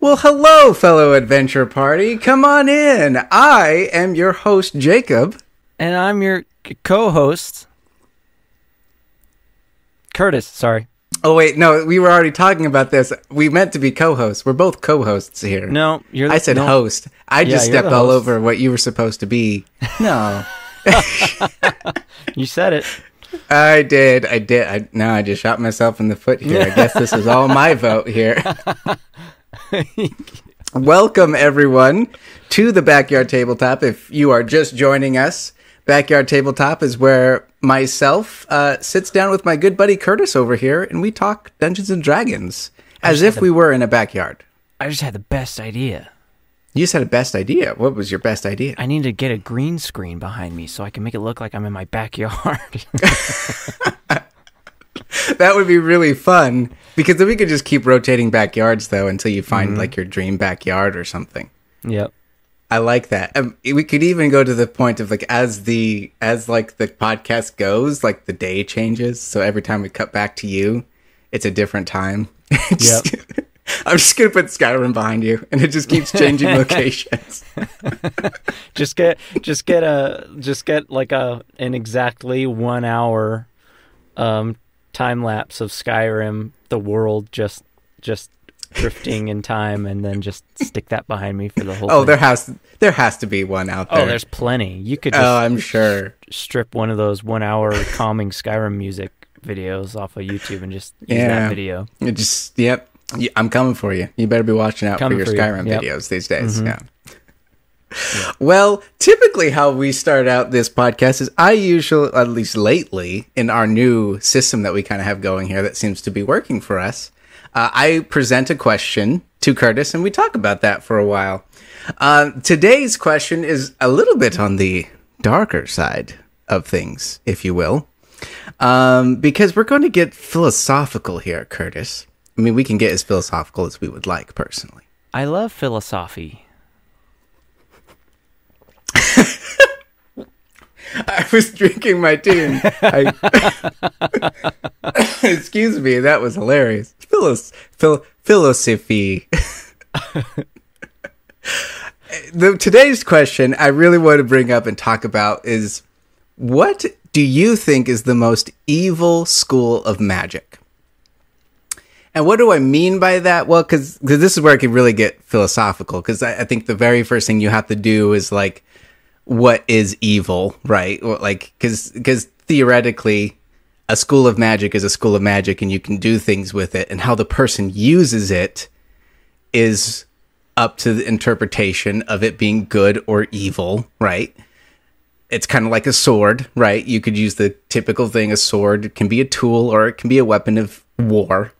Well, hello, fellow adventure party. Come on in. I am your host, Jacob. And I'm your co-host, Kurtis. Sorry. Oh, wait, no, we were already talking about this. We meant to be co hosts. We're both co hosts here. No, you're. The, I said no. host. I just Yeah, stepped all over what you were supposed to be. No, You said it. I did. I did. I, now I just shot myself in the foot here. I guess this is all my vote here. Welcome, everyone, to the Backyard Tabletop. If you are just joining us, Backyard Tabletop is where myself uh, sits down with my good buddy Kurtis over here and we talk Dungeons and Dragons as if we were in a backyard. I just had the best idea. You just had a best idea. What was your best idea? I need to get a green screen behind me so I can make it look like I'm in my backyard. That would be really fun because then we could just keep rotating backyards though until you find like your dream backyard or something. yep. I like that. Um, we could even go to the point of like as the as like the podcast goes, like the day changes. So every time we cut back to you, it's a different time. Just- I'm just gonna put Skyrim behind you, and it just keeps changing locations. Just get, just get a, just get like a an exactly one hour, um, time lapse of Skyrim, the world just, just drifting in time, and then just stick that behind me for the whole. Oh, thing. there has there has to be one out oh, there. Oh, there's plenty. You could oh, just oh, I'm sure. strip one of those one hour calming Skyrim music videos off of YouTube and just use Yeah. that video. It just yep. I'm coming for you. You better be watching out Coming for for your you. Skyrim Yep. videos these days. Mm-hmm. Yeah. Well, typically how we start out this podcast is I usually, at least lately, in our new system that we kind of have going here that seems to be working for us, uh, I present a question to Kurtis and we talk about that for a while. Uh, today's question is a little bit on the darker side of things, if you will, um, because we're going to get philosophical here, Kurtis. I mean, we can get as philosophical as we would like, personally. I love philosophy. I was drinking my tea. And I, excuse me, that was hilarious. Philos, phil, philosophy. the, today's question I really want to bring up and talk about is what do you think is the most evil school of magic? And what do I mean by that? Well, because this is where I can really get philosophical. Because I, I think the very first thing you have to do is like, what is evil, right? Like, because because theoretically, a school of magic is a school of magic, and you can do things with it, and how the person uses it is up to the interpretation of it being good or evil, right? It's kind of like a sword, right? You could use the typical thing a sword can be a tool or it can be a weapon of war.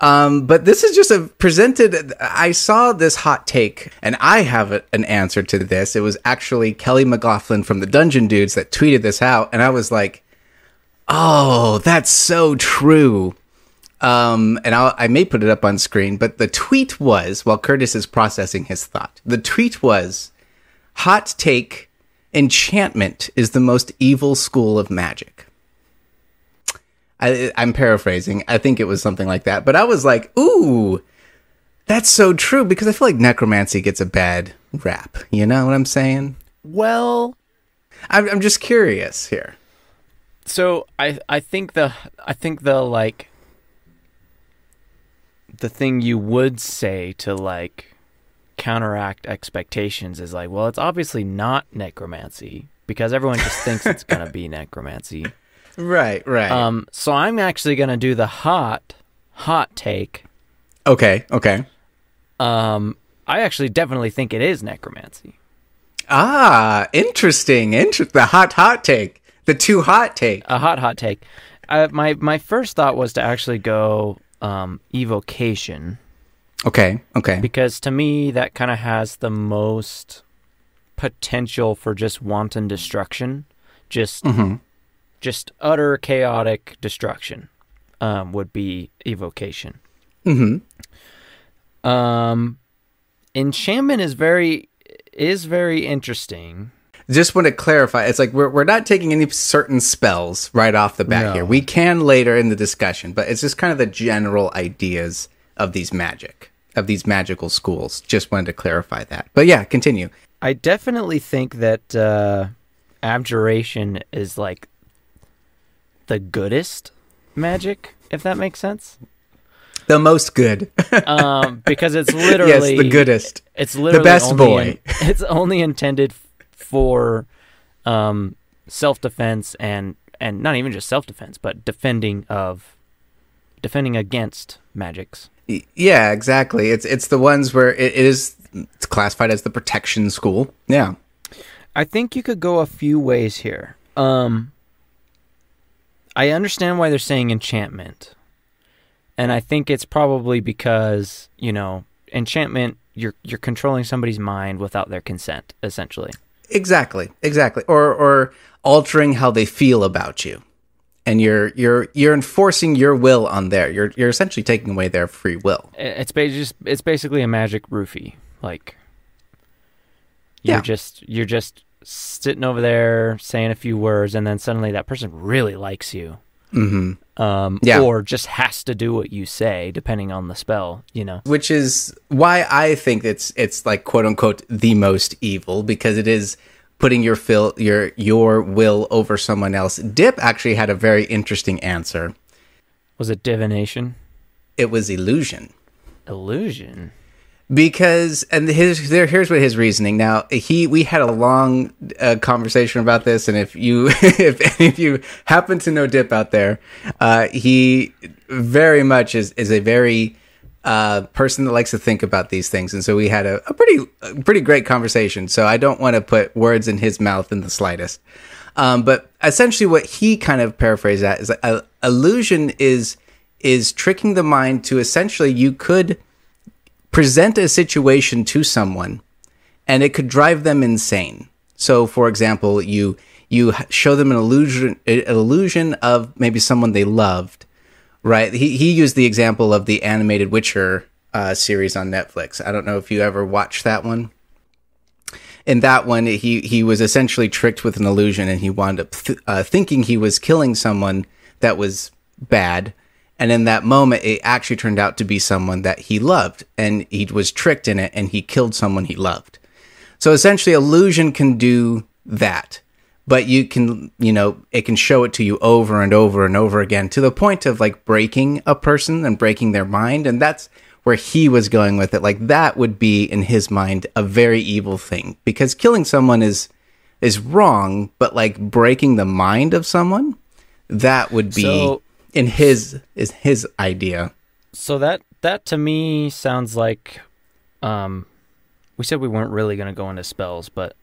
Um, but this is just a presented. I saw this hot take, and I have a, an answer to this. It was actually Kelly McLaughlin from the Dungeon Dudes that tweeted this out, and I was like, "Oh, that's so true." Um, and I'll, I may put it up on screen, but the tweet was while Kurtis is processing his thought. The tweet was, "Hot take: Enchantment is the most evil school of magic." I, I'm paraphrasing. I think it was something like that. But I was like, ooh, that's so true because I feel like necromancy gets a bad rap. You know what I'm saying? Well, I'm, I'm just curious here. so I I think the I think the like the thing you would say to like counteract expectations is like, well, it's obviously not necromancy because everyone just thinks it's gonna be necromancy. Right, right. Um, so I'm actually gonna do the hot hot take. okay, okay. Um, I actually definitely think it is necromancy. Ah, interesting. Inter- the hot, hot take. The too hot take. a hot hot take. Uh, my my first thought was to actually go um, evocation Okay, okay. because to me that kind of has the most potential for just wanton destruction, just Mhm. Just utter chaotic destruction um, would be evocation. hmm Um, enchantment is very is very interesting. Just want to clarify. It's like we're, we're not taking any certain spells right off the bat No. here. We can later in the discussion, but it's just kind of the general ideas of these magic. of these magical schools. Just wanted to clarify that. But yeah, continue. I definitely think that uh, abjuration is like the goodest magic, if that makes sense. The most good. Um, because it's literally yes, the goodest. It's literally the best boy. in- it's only intended for um, self defense and and not even just self defense, but defending of defending against magics. Yeah, exactly. It's it's the ones where it, it is it's classified as the protection school. Yeah. I think you could go a few ways here. Um, I understand why they're saying enchantment, and I think it's probably because you know enchantment. You're you're controlling somebody's mind without their consent, essentially. Exactly. Exactly. Or or altering how they feel about you. And you're you're you're enforcing your will on there. You're you're essentially taking away their free will. It's ba- just it's basically a magic roofie. Like you're Yeah. just you're just sitting over there saying a few words, and then suddenly that person really likes you. Mhm. Um, Yeah. or just has to do what you say, depending on the spell. You know. which is why I think it's it's like quote unquote the most evil because it is putting your fil- your your will over someone else. Dip actually had a very interesting answer. Was it divination? It was illusion. Illusion. Because and his there here's what his reasoning. Now he we had a long uh, conversation about this and if you if of you happen to know dip out there uh he very much is is a very uh person that likes to think about these things. And so we had a, a pretty a pretty great conversation. So i don't want to put words in his mouth in the slightest. Um but essentially what he kind of paraphrased that is uh, illusion is is tricking the mind to essentially you could present a situation to someone and it could drive them insane. So for example, you you show them an illusion an illusion of maybe someone they loved, right? He he used the example of the animated Witcher uh, series on Netflix. I don't know if you ever watched that one. In that one, he he was essentially tricked with an illusion, and he wound up th- uh, thinking he was killing someone that was bad. And in that moment, it actually turned out to be someone that he loved, and he was tricked in it, and he killed someone he loved. So essentially, illusion can do that, but you can, you know, it can show it to you over and over and over again to the point of like breaking a person and breaking their mind. And that's where he was going with it. Like that would be in his mind a very evil thing because killing someone is is wrong, but like breaking the mind of someone, that would be So- in his is his idea. So that that to me sounds like um we said we weren't really going to go into spells, but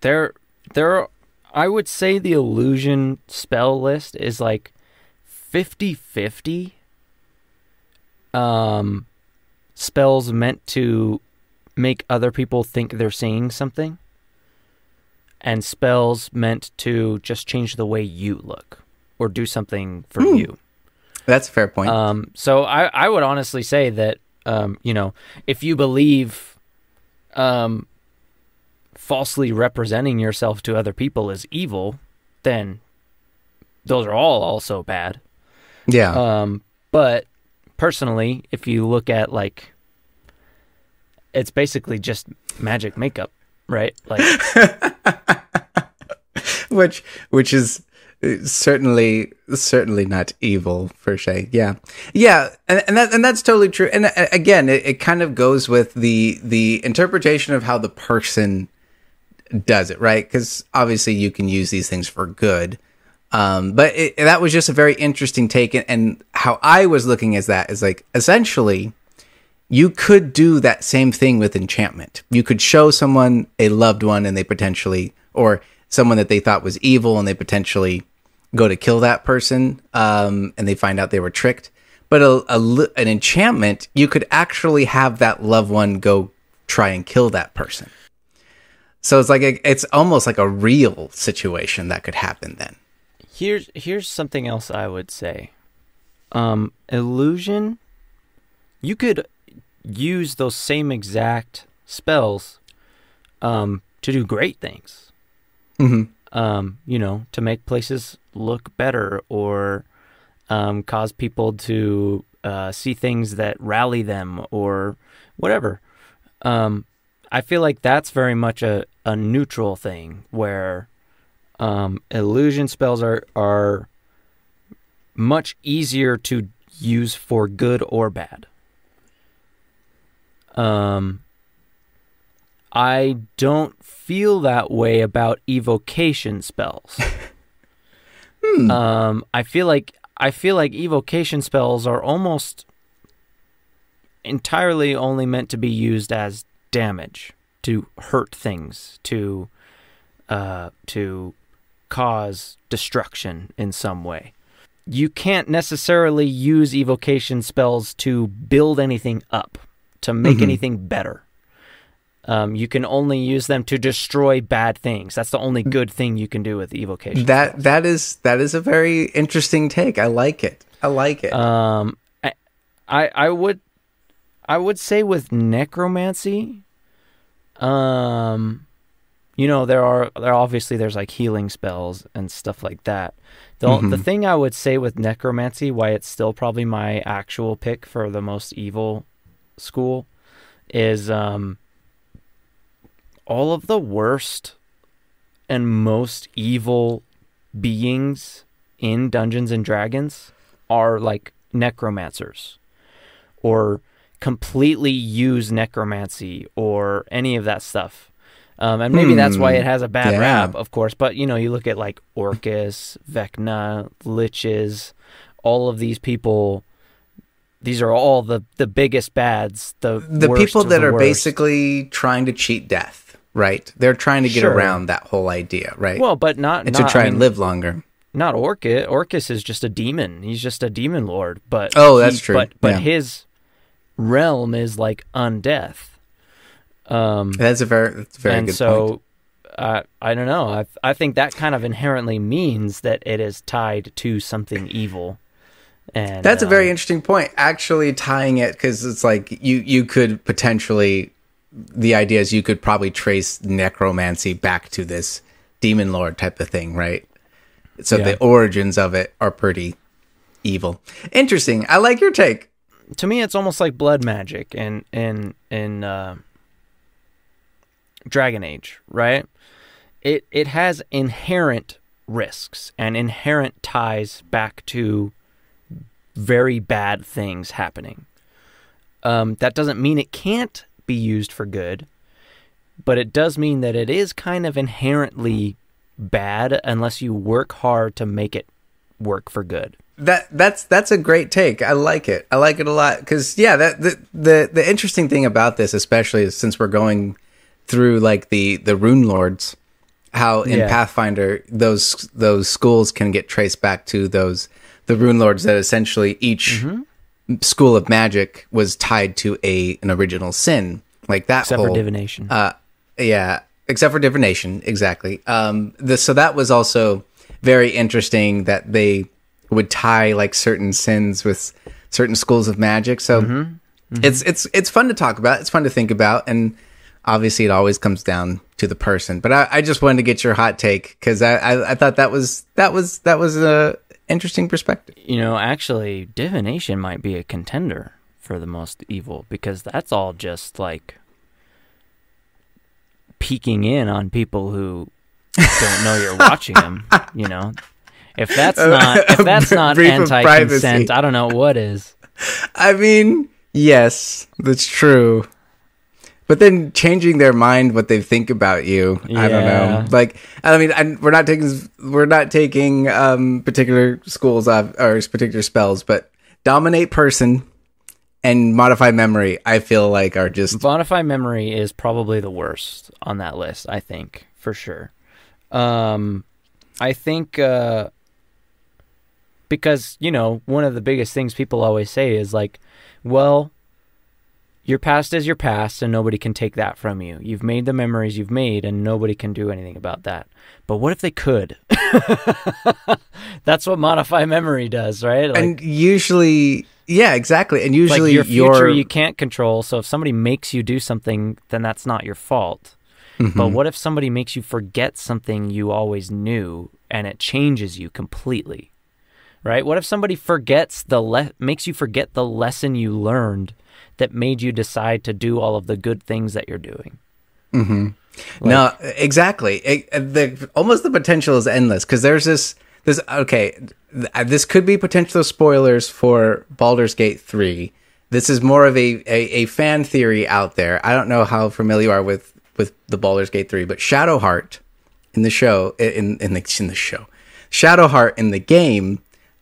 there there are, I would say the illusion spell list is like 50-50 um spells meant to make other people think they're seeing something and spells meant to just change the way you look or do something for Hmm. you. That's a fair point. Um, so I, I would honestly say that, um, you know, if you believe, um, falsely representing yourself to other people is evil, then those are all also bad. yeah. Um, but personally, if you look at like, it's basically just magic makeup, right? Like, which which is certainly certainly not evil per se. Yeah. Yeah and, and that and that's totally true. And uh, again it, it kind of goes with the the interpretation of how the person does it right? Because obviously you can use these things for good. Um but it, that was just a very interesting take and, and how i was looking at that is like essentially you could do that same thing with enchantment. You could show someone a loved one and they potentially, or someone that they thought was evil and they potentially go to kill that person um, and they find out they were tricked. But a, a an enchantment, you could actually have that loved one go try and kill that person. So it's like a, it's almost like a real situation that could happen then. here's here's something else I would say. Um, illusion. You could use those same exact spells um, to do great things. Mhm. Um, you know, to make places look better or um, cause people to uh, see things that rally them or whatever. Um, I feel like that's very much a, a neutral thing where um, illusion spells are are much easier to use for good or bad. Um, I don't feel that way about evocation spells. Hmm. Um, I feel like I feel like evocation spells are almost entirely only meant to be used as damage to hurt things to uh, to cause destruction in some way. You can't necessarily use evocation spells to build anything up, to make Mhm. anything better. Um, you can only use them to destroy bad things. That's the only good thing you can do with evocation. That that is that is a very interesting take. I like it. I like it. Um, I, I, I would, I would say with necromancy, um, you know, there are there obviously there's like healing spells and stuff like that. The Mhm. the thing I would say with necromancy, why it's still probably my actual pick for the most evil school, is um, all of the worst and most evil beings in Dungeons and Dragons are like necromancers or completely use necromancy or any of that stuff. Um, and maybe that's why Hmm. it has a bad Yeah. rap, of course. But you know, you look at like Orcus, Vecna, Liches, all of these people. These are all the the biggest bads. The the people that the are worst. basically trying to cheat death, right? They're trying to get Sure. around that whole idea, right? well, but not, and not to try I and mean, live longer. not Orcus. Orcus is just a demon. He's just a demon lord. But Oh, that's he- true. But but Yeah. his realm is like undeath. Um, That's a very that's a very and good so point. uh, I don't know. I I think that kind of inherently means that it is tied to something evil. And That's a very um, interesting point. Actually, tying it because it's like you you could potentially the idea is you could probably trace necromancy back to this demon lord type of thing, right? So Yeah. the origins of it are pretty evil. Interesting. I like your take. to me it's almost like blood magic in in in uh, Dragon Age, right? It it has inherent risks and inherent ties back to very bad things happening. Um, that doesn't mean it can't be used for good, but it does mean that it is kind of inherently bad unless you work hard to make it work for good. That that's that's a great take. I like it. I like it a lot because yeah, that the, the the interesting thing about this, especially is since we're going through like the the rune lords, how in Yeah. Pathfinder those those schools can get traced back to those the rune lords that essentially each Mm-hmm. School of magic was tied to a an original sin, like that Except whole for divination. uh, yeah, except for divination, exactly. Um, the, so that was also very interesting that they would tie like certain sins with certain schools of magic. So Mm-hmm. it's it's it's fun to talk about. It's fun to think about, and obviously it always comes down to the person. But I, I just wanted to get your hot take because I, I I thought that was that was that was a interesting perspective. You know, actually, divination might be a contender for the most evil because that's all just like peeking in on people who don't know you're watching them. You know, if that's uh, not if that's not brief of privacy. anti-consent, I don't know what is. I mean, yes, that's true. But then changing their mind, what they think about you, I don't know. Like, I mean, I, we're not taking we're not taking um, particular schools of, or particular spells, but dominate person and modify memory. I feel like are just Modify memory is probably the worst on that list. I think for sure. Um, I think uh, because you know one of the biggest things people always say is like, well, your past is your past, and nobody can take that from you. You've made the memories you've made, and nobody can do anything about that. But what if they could? That's what modify memory does, right? Like, and usually, yeah, exactly. And like usually, your future your you can't control. So if somebody makes you do something, then that's not your fault. But Mhm. what if somebody makes you forget something you always knew and it changes you completely? right? What if somebody forgets the le- makes you forget the lesson you learned that made you decide to do all of the good things that you're doing? Mm-hmm. no, exactly. It, the almost the potential is endless because there's this this okay. th- This could be potential spoilers for Baldur's Gate three. This is more of a, a, a fan theory out there. I don't know how familiar you are with with the Baldur's Gate three, but Shadowheart in the show in in the in the show, Shadowheart in the game.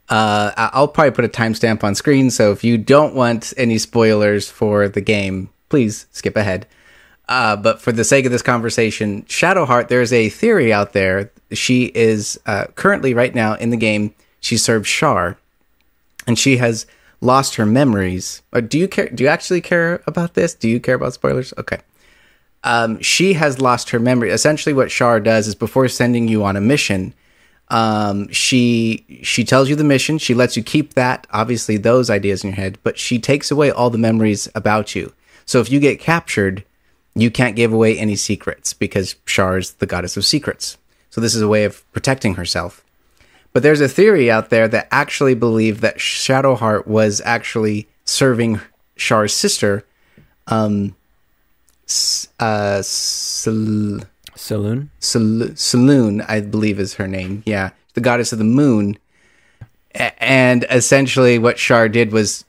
Uh, I'll probably put a timestamp on screen, so if you don't want any spoilers for the game, please skip ahead. Uh, but for the sake of this conversation, Shadowheart, there's a theory out there. She is uh, currently, right now, in the game, she serves Shar, and she has lost her memories. Uh, do you care? Do you actually care about this? Do you care about spoilers? Okay. Um, she has lost her memory. Essentially, what Shar does is before sending you on a mission, um, she she tells you the mission. She lets you keep that, obviously, those ideas in your head, but she takes away all the memories about you. So if you get captured, you can't give away any secrets because Shar is the goddess of secrets. So this is a way of protecting herself. But there's a theory out there that actually believe that Shadowheart was actually serving Shar's sister, um, uh, Selûne? Sel- Selûne, I believe is her name. Yeah, the goddess of the moon. A- and essentially, what Shar did was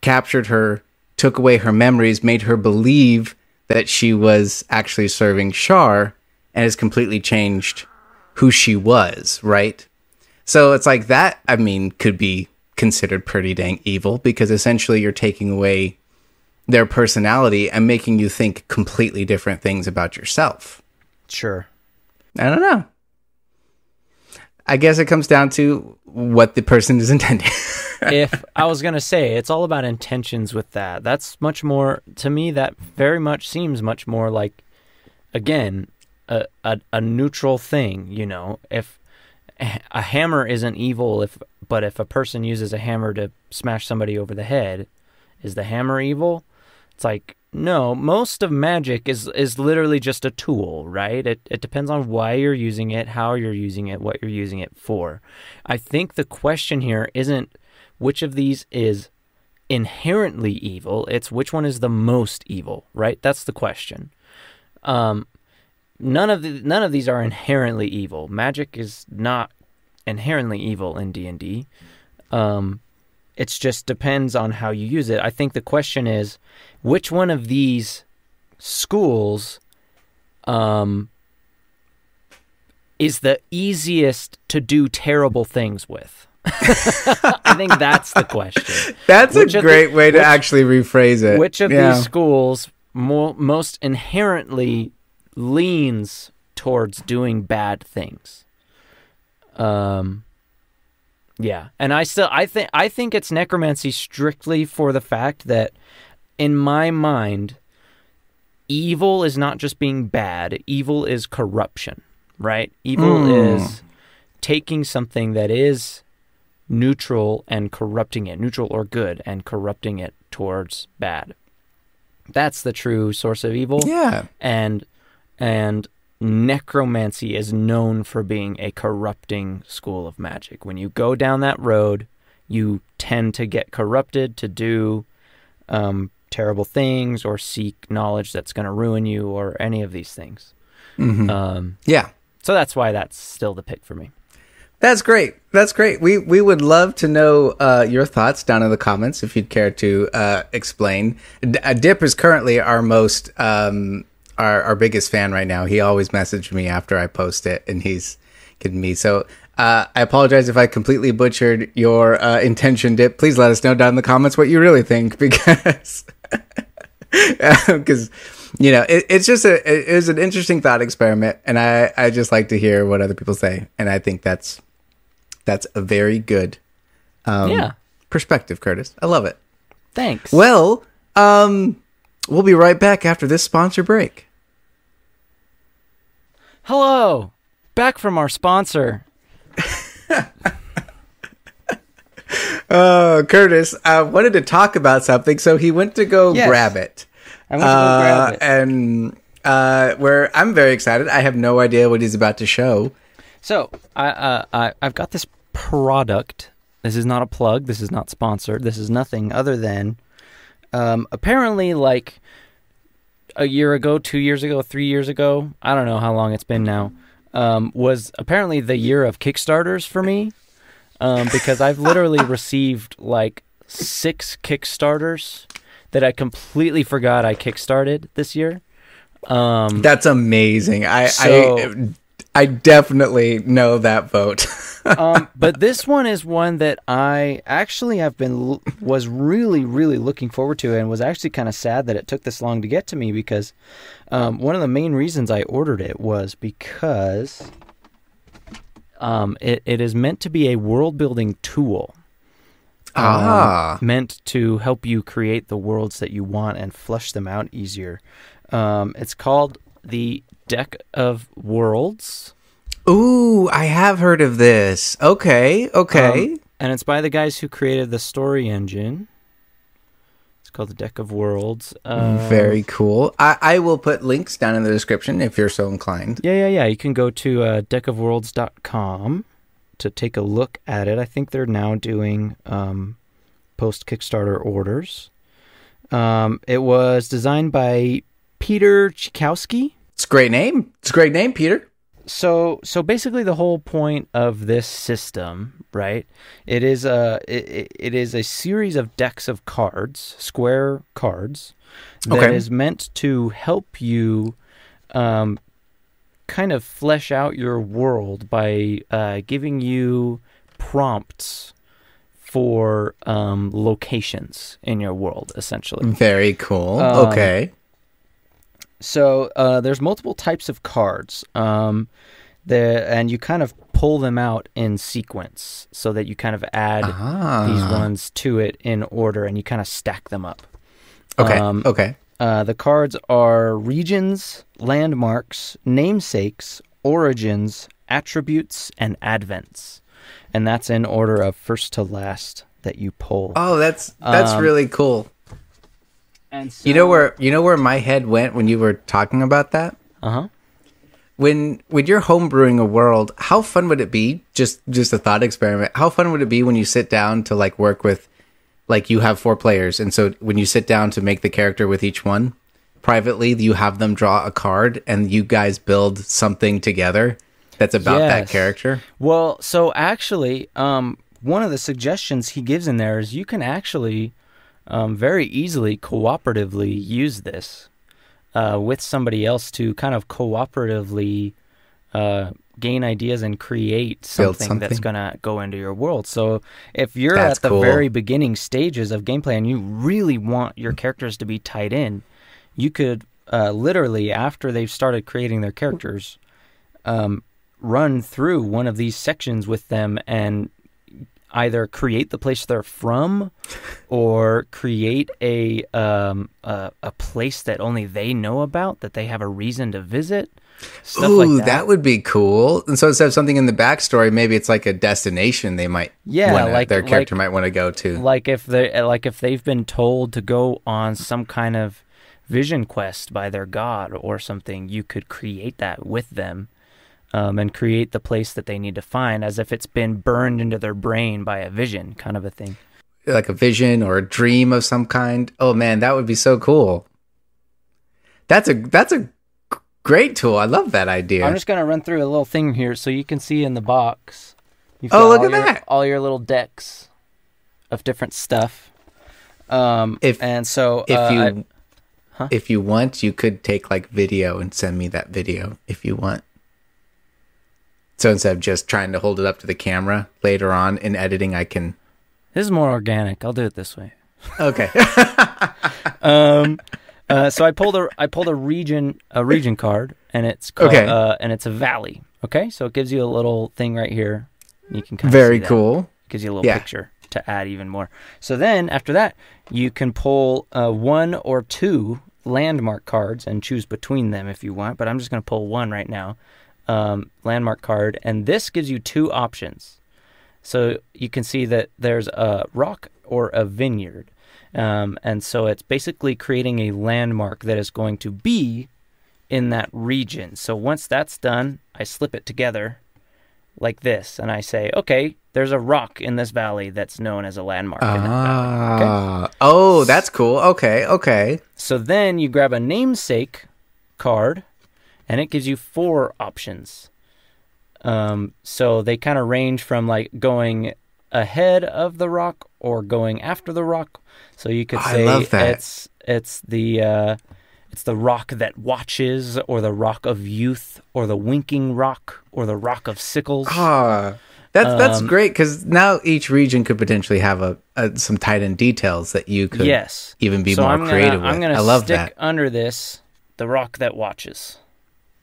captured her, took away her memories, made her believe that she was actually serving Shar, and has completely changed who she was. Right. So it's like that. I mean, could be considered pretty dang evil because essentially you're taking away their personality and making you think completely different things about yourself. Sure. I don't know. I guess it comes down to what the person is intending. if I was going to say it's all about intentions with that. That's much more to me that very much seems much more like again a a, a neutral thing, you know. If a hammer isn't evil if but if a person uses a hammer to smash somebody over the head, is the hammer evil? It's like no, most of magic is is literally just a tool, right? It it depends on why you're using it, how you're using it, what you're using it for. I think the question here isn't which of these is inherently evil, it's which one is the most evil, right? That's the question. Um none of the, none of these are inherently evil. Magic is not inherently evil in D&D. Um it just depends on how you use it. I think the question is which one of these schools um, is the easiest to do terrible things with? I think that's the question. That's Which a of the- great way to which- actually rephrase it. Which of Yeah. these schools mo- most inherently leans towards doing bad things? Um, yeah, and I still I think I think it's necromancy strictly for the fact that in my mind, evil is not just being bad. Evil is corruption, right? Evil Mm. is taking something that is neutral and corrupting it, neutral or good, and corrupting it towards bad. That's the true source of evil. Yeah. And and necromancy is known for being a corrupting school of magic. When you go down that road, you tend to get corrupted to do um, terrible things or seek knowledge that's going to ruin you or any of these things. Mhm. Um, yeah. so that's why that's still the pick for me. That's great. That's great. We we would love to know uh, your thoughts down in the comments if you'd care to uh, explain. D- uh, Dip is currently our most um, our our biggest fan right now. He always messaged me after I post it, and he's kidding me. So uh, I apologize if I completely butchered your uh, intention, Dip. Please let us know down in the comments what you really think, because because you know it, it's just a it was an interesting thought experiment, and I I just like to hear what other people say, and I think that's that's a very good um, Yeah. perspective, Kurtis. I love it. Thanks. Well, um, we'll be right back after this sponsor break. Hello. Back from our sponsor. Uh, Kurtis I wanted to talk about something, so he went to go Yes. grab it. I went to go Uh, grab it. and uh, where I'm very excited. I have no idea what he's about to show. So I, uh, I I've got this product this is not a plug. This is not sponsored. This is nothing other than um, apparently like a year ago, two years ago, three years ago. I don't know how long it's been now. Um, was apparently the year of Kickstarters for me um, because I've literally received like six Kickstarters that I completely forgot I kickstarted this year. Um, That's amazing. I So- I I definitely know that vote. um, but this one is one that I actually have been was really really looking forward to, and was actually kind of sad that it took this long to get to me because um, one of the main reasons I ordered it was because um, it, it is meant to be a world building tool. um, ah, meant to help you create the worlds that you want and flush them out easier. Um, it's called the Deck of Worlds. ooh, I have heard of this. Okay, okay. Um, and it's by the guys who created the story engine. It's called the Deck of Worlds. Um, Very cool. I, I will put links down in the description if you're so inclined. Yeah, yeah, yeah. You can go to uh, deckofworlds.com to take a look at it. I think they're now doing um, post Kickstarter orders. Um, it was designed by Peter Chiykowski. It's a great name. It's a great name, Peter. so so basically the whole point of this system right it is a it, it is a series of decks of cards square cards that is Okay. meant to help you um, kind of flesh out your world by uh, giving you prompts for um, locations in your world essentially Very cool. Um, okay. So uh, there's multiple types of cards, um, there, and you kind of pull them out in sequence so that you kind of add Ah. these ones to it in order, and you kind of stack them up. Okay. um, okay. Uh, the cards are regions, landmarks, namesakes, origins, attributes, and advents, and that's in order of first to last that you pull. Oh, that's that's um, really cool. And so, You know where you know where my head went when you were talking about that? Uh huh. When when you're homebrewing a world, how fun would it be? Just just a thought experiment. How fun would it be when you sit down to like work with like you have four players and so when you sit down to make the character with each one, privately you have them draw a card and you guys build something together that's about that character? Well, so actually, um, one of the suggestions he gives in there is you can actually um, very easily cooperatively use this uh, with somebody else to kind of cooperatively uh, gain ideas and create Build something, that's going to go into your world. So if you're That's at the cool. very beginning stages of gameplay and you really want your characters to be tied in, you could uh, literally, after they've started creating their characters, um, run through one of these sections with them and either create the place they're from or create a um a, a place that only they know about that they have a reason to visit stuff Ooh, like that. would be cool. And so instead of something in the backstory, maybe it's like a destination they might Yeah, wanna- like- their character like- might want to go to. like if they like if they've been told to go on some kind of vision quest by their god or something you could create that with them um, and create the place that they need to find as if it's been burned into their brain by a vision kind of a thing like a vision or a dream of some kind. Oh man, that would be so cool. That's a that's a great tool. I love that idea. i'm just going to run through a little thing here so you can see in the box You've Oh, got look all at your- that. all your little decks of different stuff um If- and so if uh, you I- Huh? if you want, you could take like video and send me that video if you want. So instead of just trying to hold it up to the camera later on in editing, I can. this is more organic i'll do it this way Okay. um, uh, so I pulled a I pulled a region a region card, and it's called, Okay. uh, and it's a valley. Okay, so it gives you a little thing right here. You can kind of Very cool. Gives you a little Yeah. picture to add even more. So then after that, you can pull uh, one or two landmark cards and choose between them if you want. But I'm just going to pull one right now, um, landmark card, and this gives you two options. So you can see that there's a rock or a vineyard. Um, and so it's basically creating a landmark that is going to be in that region. So once that's done, I slip it together like this, and I say, okay, there's a rock in this valley that's known as a landmark. in that valley. Ah. Oh, that's cool. Okay, okay. So then you grab a namesake card, and it gives you four options. Um, so they kind of range from like going ahead of the rock or going after the rock. So you could say it's it's the uh, it's the rock that watches, or the rock of youth, or the winking rock, or the rock of sickles. Ah, that's that's Um, great because now each region could potentially have a, a some tight end details that you could yes, even be so more I'm gonna, creative I'm with. gonna I love stick that. under this the rock that watches.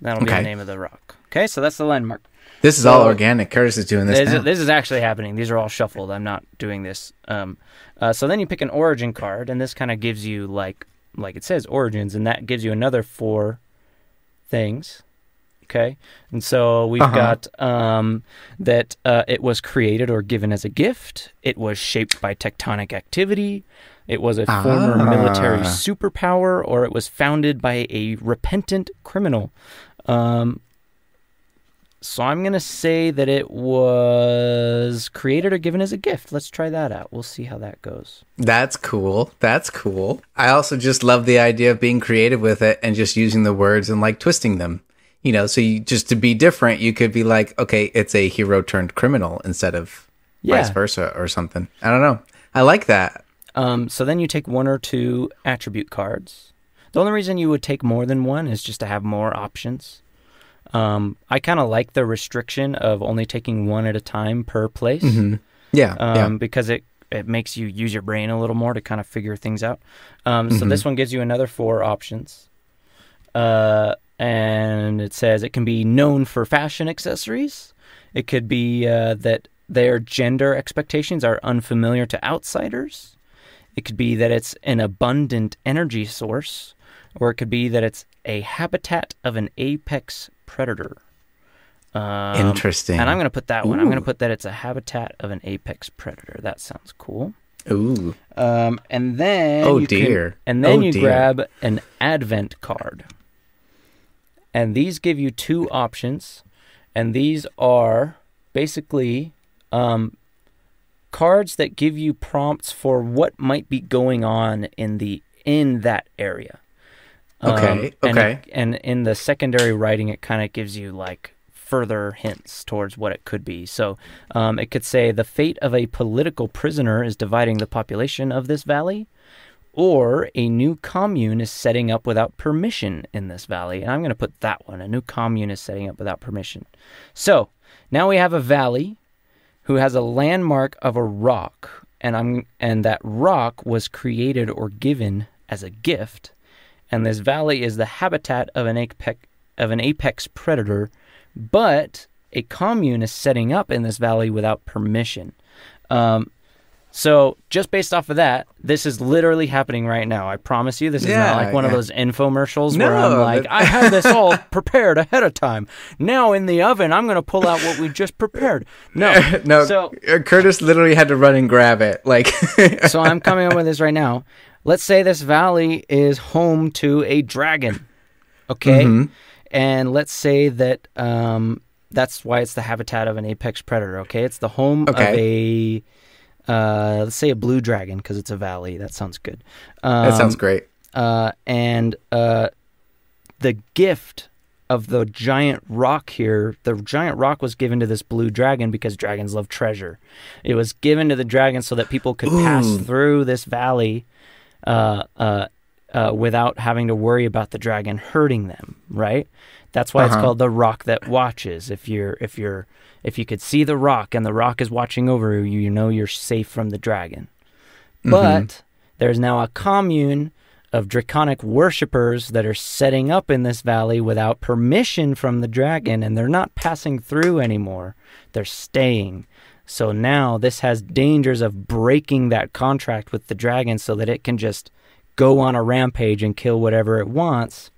That'll be Okay. the name of the rock. Okay, so that's the landmark. This is all organic. Kurtis is doing this This, now. this is actually happening. These are all shuffled. I'm not doing this. Um, uh, so then you pick an origin card, and this kind of gives you like like it says origins, and that gives you another four things. Okay, and so we've Uh-huh. got um, that uh, it was created or given as a gift. It was shaped by tectonic activity. It was a former military Ah. superpower, or it was founded by a repentant criminal. Um, so I'm gonna say that it was created or given as a gift. Let's try that out. We'll see how that goes. That's cool. That's cool. I also just love the idea of being creative with it and just using the words and like twisting them. You know, so you just to be different, you could be like, okay, it's a hero turned criminal instead of Yeah. vice versa or something. I don't know. I like that. Um, so then you take one or two attribute cards. The only reason you would take more than one is just to have more options. Um, I kind of like the restriction of only taking one at a time per place. Yeah. um, yeah. because it it makes you use your brain a little more to kind of figure things out. Um, So this one gives you another four options, uh, and it says it can be known for fashion accessories. It could be uh, that their gender expectations are unfamiliar to outsiders. It could be that it's an abundant energy source, or it could be that it's a habitat of an apex predator. Um, Interesting. and I'm going to put that one. I'm going to put that it's a habitat of an apex predator. That sounds cool. Ooh. Um, and then Oh, you can- dear. and then Oh, you dear. grab an advent card. And these give you two options, and these are basically um, cards that give you prompts for what might be going on in the in that area. Okay, and okay. it- and in the secondary writing, it kind of gives you like further hints towards what it could be. So um, it could say the fate of a political prisoner is dividing the population of this valley, or a new commune is setting up without permission in this valley. And I'm going to put that one. A new commune is setting up without permission. So now we have a valley who has a landmark of a rock, and I'm and that rock was created or given as a gift, and this valley is the habitat of an apex of an apex predator, but a commune is setting up in this valley without permission. Um, so just based off of that, this is literally happening right now. I promise you, this is Yeah, not like one of those infomercials where I'm like, that- I had this all prepared ahead of time. Now in the oven, I'm going to pull out what we just prepared. No, no, So uh, Kurtis literally had to run and grab it. Like, so I'm coming up with this right now. Let's say this valley is home to a dragon. Okay? Mhm. And let's say that um, that's why it's the habitat of an apex predator. Okay? It's the home of a, uh, let's say a blue dragon because it's a valley. That sounds good. Um, that sounds great. uh, and uh, the gift of the giant rock here, the giant rock was given to this blue dragon because dragons love treasure. It was given to the dragon so that people could pass through this valley uh, uh, uh, without having to worry about the dragon hurting them. Right? That's why it's Uh-huh. called the rock that watches. If you're if you're if you could see the rock and the rock is watching over you, you know you're safe from the dragon. But there's now a commune of draconic worshippers that are setting up in this valley without permission from the dragon, and they're not passing through anymore. They're staying. So now this has dangers of breaking that contract with the dragon so that it can just go on a rampage and kill whatever it wants.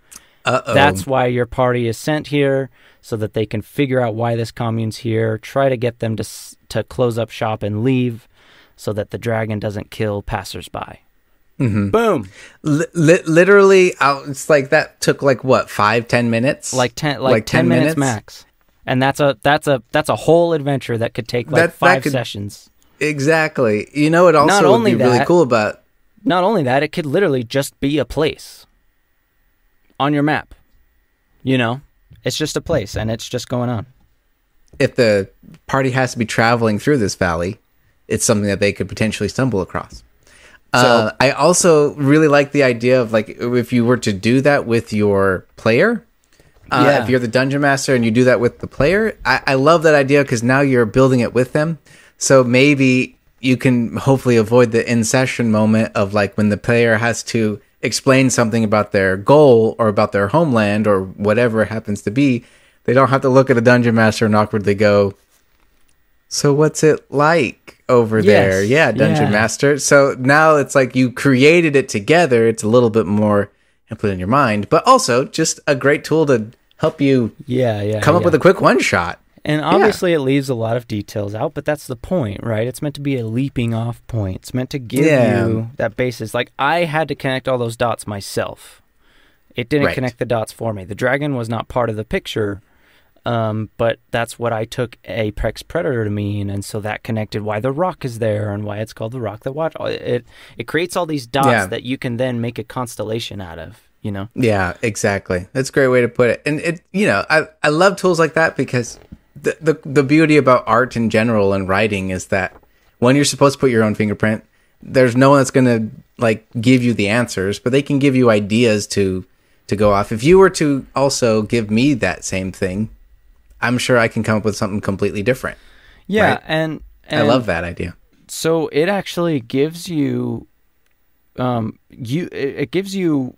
Uh oh. That's why your party is sent here so that they can figure out why this commune's here, try to get them to to close up shop and leave so that the dragon doesn't kill passersby. Mhm. Boom. Li- li- literally, I, it's like that took like what five, ten minutes? Like 10 like, Like 10, 10 minutes, minutes? max. and that's a that's a that's a whole adventure that could take like That- that five could- sessions. Exactly. You know what also Not would only be really cool about Not only that, it could literally just be a place on your map. You know, it's just a place, and it's just going on. if the party has to be traveling through this valley, it's something that they could potentially stumble across. uh, I also really like the idea of like if you were to do that with your player. Uh, Yeah. If you're the dungeon master and you do that with the player, I, I love that idea because now you're building it with them. So maybe you can hopefully avoid the in session moment of like when the player has to explain something about their goal or about their homeland or whatever it happens to be. They don't have to look at a dungeon master and awkwardly go, So what's it like over there? Yeah, dungeon yeah. master. So now it's like you created it together. It's a little bit more input in your mind, but also just a great tool to help you Yeah, yeah. come up with a quick one shot. And obviously, it leaves a lot of details out, but that's the point, right? It's meant to be a leaping off point. It's meant to give Yeah. you that basis. Like, I had to connect all those dots myself. It didn't Right. connect the dots for me. The dragon was not part of the picture, um, but that's what I took Apex Predator to mean, and so that connected why the rock is there and why it's called the rock that watch. It it creates all these dots Yeah. that you can then make a constellation out of. You know? Yeah, exactly. That's a great way to put it. And it, you know, I, I love tools like that because the, the the beauty about art in general and writing is that when you're supposed to put your own fingerprint, there's no one that's gonna like give you the answers, but they can give you ideas to to go off. If you were to also give me that same thing, I'm sure I can come up with something completely different. Yeah, Right. and, and I love that idea. so it actually gives you um you it gives you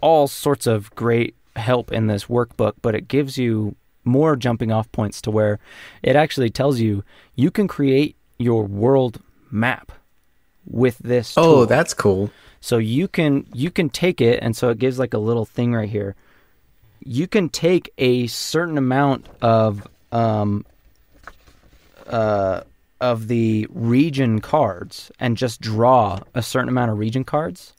all sorts of great help in this workbook but it gives you more jumping off points to where it actually tells you you can create your world map with this tool. Oh, that's cool. So you can you can take it, and so it gives like a little thing right here. You can take a certain amount of um, uh, of the region cards and just draw a certain amount of region cards,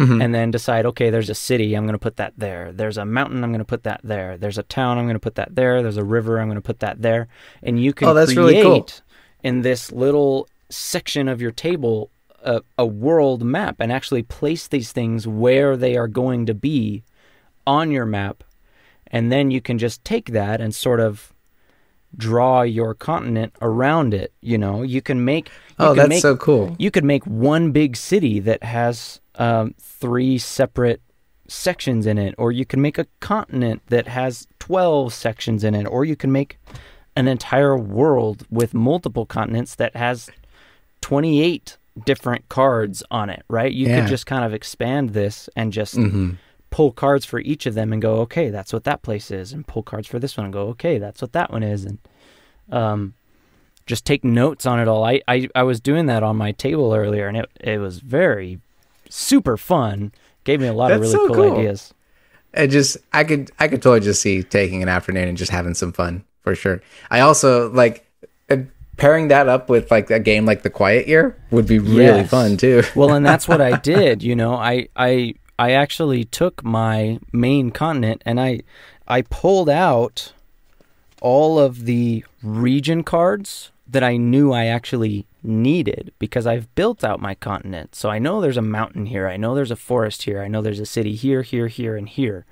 Mm-hmm. and then decide, okay, there's a city, I'm going to put that there. There's a mountain, I'm going to put that there. There's a town, I'm going to put that there. There's a river, I'm going to put that there. And you can Oh, that's create really cool. in this little section of your table a, a world map and actually place these things where they are going to be on your map. And then you can just take that and sort of draw your continent around it. You know, you can make. You Oh, that's make, so cool. You could make one big city that has um, three separate sections in it, or you can make a continent that has 12 sections in it, or you can make an entire world with multiple continents that has 28 different cards on it, right? You Yeah. could just kind of expand this and just hmm pull cards for each of them and go, okay, that's what that place is, and pull cards for this one and go, okay, that's what that one is, and um, just take notes on it all. I, I, I was doing that on my table earlier, and it it was very super fun. Gave me a lot of really so cool, cool. ideas. it just I could I could totally just see taking an afternoon and just having some fun for sure. I also like uh, pairing that up with like a game like The Quiet Year would be really Yes. fun too. well, and that's what I did. You know, I I I actually took my main continent and I I pulled out all of the region cards that I knew I actually needed because I've built out my continent. So I know there's a mountain here. I know there's a forest here. I know there's a city here, here, here, and here.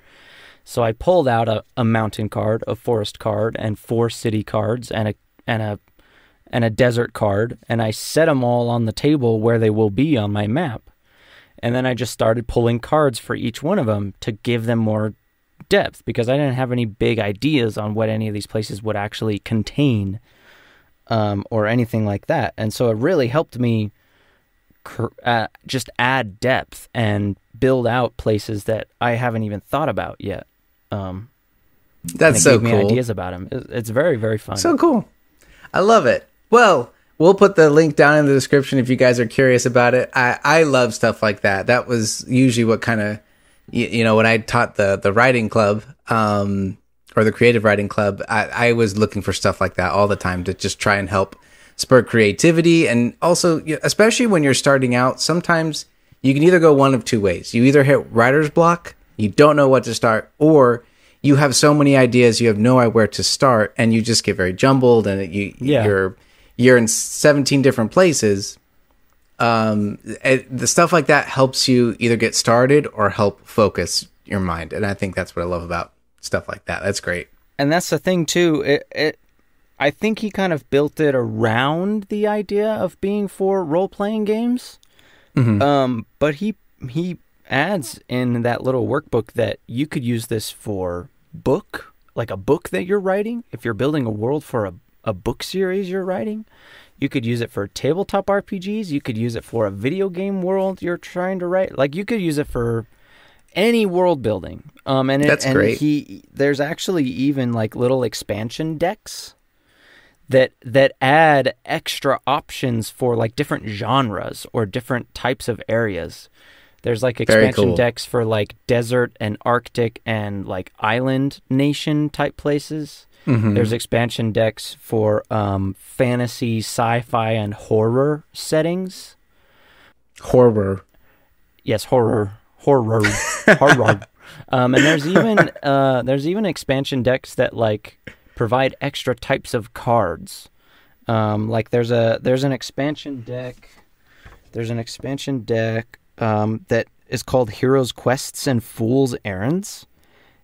So I pulled out a, a mountain card, a forest card, and four city cards, and a and a and a desert card, and I set them all on the table where they will be on my map. And then I just started pulling cards for each one of them to give them more depth because I didn't have any big ideas on what any of these places would actually contain um, or anything like that. And so it really helped me cr- uh, just add depth and build out places that I haven't even thought about yet. Um, That's so cool. ideas about him. It's very, very fun. So cool. I love it. Well, we'll put the link down in the description if you guys are curious about it. I, I love stuff like that. That was usually what kind of, you, you know, when I taught the, the writing club, um, or the creative writing club, I, I was looking for stuff like that all the time to just try and help spur creativity. And also, especially when you're starting out, sometimes you can either go one of two ways. You either hit writer's block, you don't know what to start, or you have so many ideas, you have no idea where to start, and you just get very jumbled, and you Yeah. you're you're in 17 different places. Um, it, the stuff like that helps you either get started or help focus your mind, and I think that's what I love about stuff like that. That's great. and that's the thing too. It, it, I think he kind of built it around the idea of being for role playing games. Um, but he he adds in that little workbook that you could use this for book, like a book that you're writing. If you're building a world for a a book series you're writing, you could use it for tabletop RPGs. You could use it for a video game world you're trying to write. Like you could use it for any world building. Um, and it, That's and great. He there's actually even like little expansion decks that that add extra options for like different genres or different types of areas. There's like expansion cool. decks for like desert and arctic and like island nation type places. Mhm. There's expansion decks for um, fantasy, sci-fi, and horror settings. horror. Yes, horror, horror, horror. Um, and there's even uh, there's even expansion decks that like provide extra types of cards. Um, like there's a there's an expansion deck. There's an expansion deck um, that is called Heroes Quests and Fools Errands,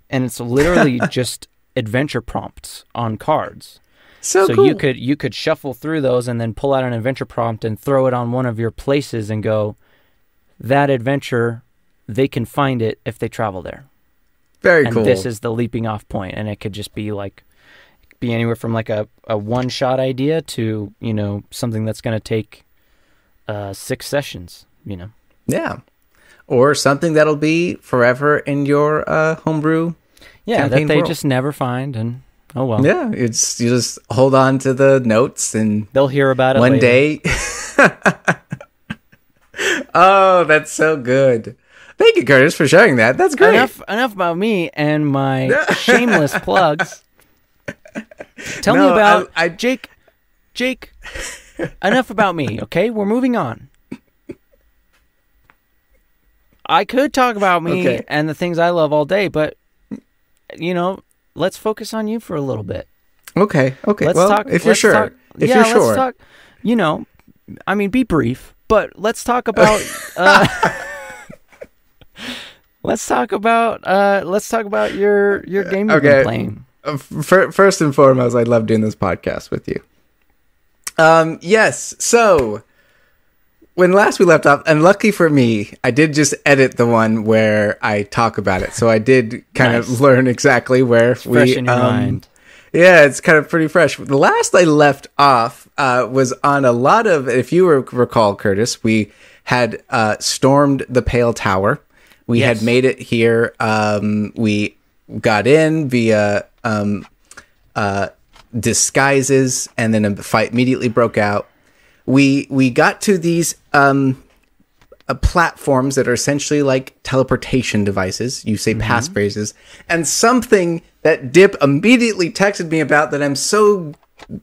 and it's literally just adventure prompts on cards. So, so cool. you could you could shuffle through those and then pull out an adventure prompt and throw it on one of your places and go that adventure they can find it if they travel there very and cool. this is the leaping off point and it could just be like be anywhere from like a, a one shot idea to you know something that's going to take uh six sessions you know yeah, or something that'll be forever in your uh, homebrew yeah that they world. just never find and oh well Yeah, it's you just hold on to the notes and they'll hear about it one later. day. oh, that's so good. Thank you, Kurtis, for sharing that. That's great. Enough, enough about me and my shameless plugs. Tell me about I- I- Jake. Jake, enough about me. Okay, we're moving on. I could talk about me Okay. and the things I love all day, but you know, let's focus on you for a little bit. Okay, okay. Let's well, talk. if you're sure, talk- if yeah, you're let's talk. You know, I mean, be brief, but let's talk about. Uh, let's talk about. Uh, let's talk about your your game you've Okay. been playing. Uh, fir- first and foremost, I love doing this podcast with you. Um, yes. So when last we left off, and lucky for me, I did just edit the one where I talk about it, so I did kind Nice. of learn exactly where Fresh we. in your um, mind. Yeah, it's kind of pretty fresh. The last I left off uh, was on a lot of, if you recall, Kurtis, we had uh, stormed the Pale Tower. We Yes. had made it here. Um, we got in via um, uh, disguises, and then a fight immediately broke out. We we got to these um, uh, platforms that are essentially like teleportation devices. You say passphrases, and something that Dip immediately texted me about that I'm so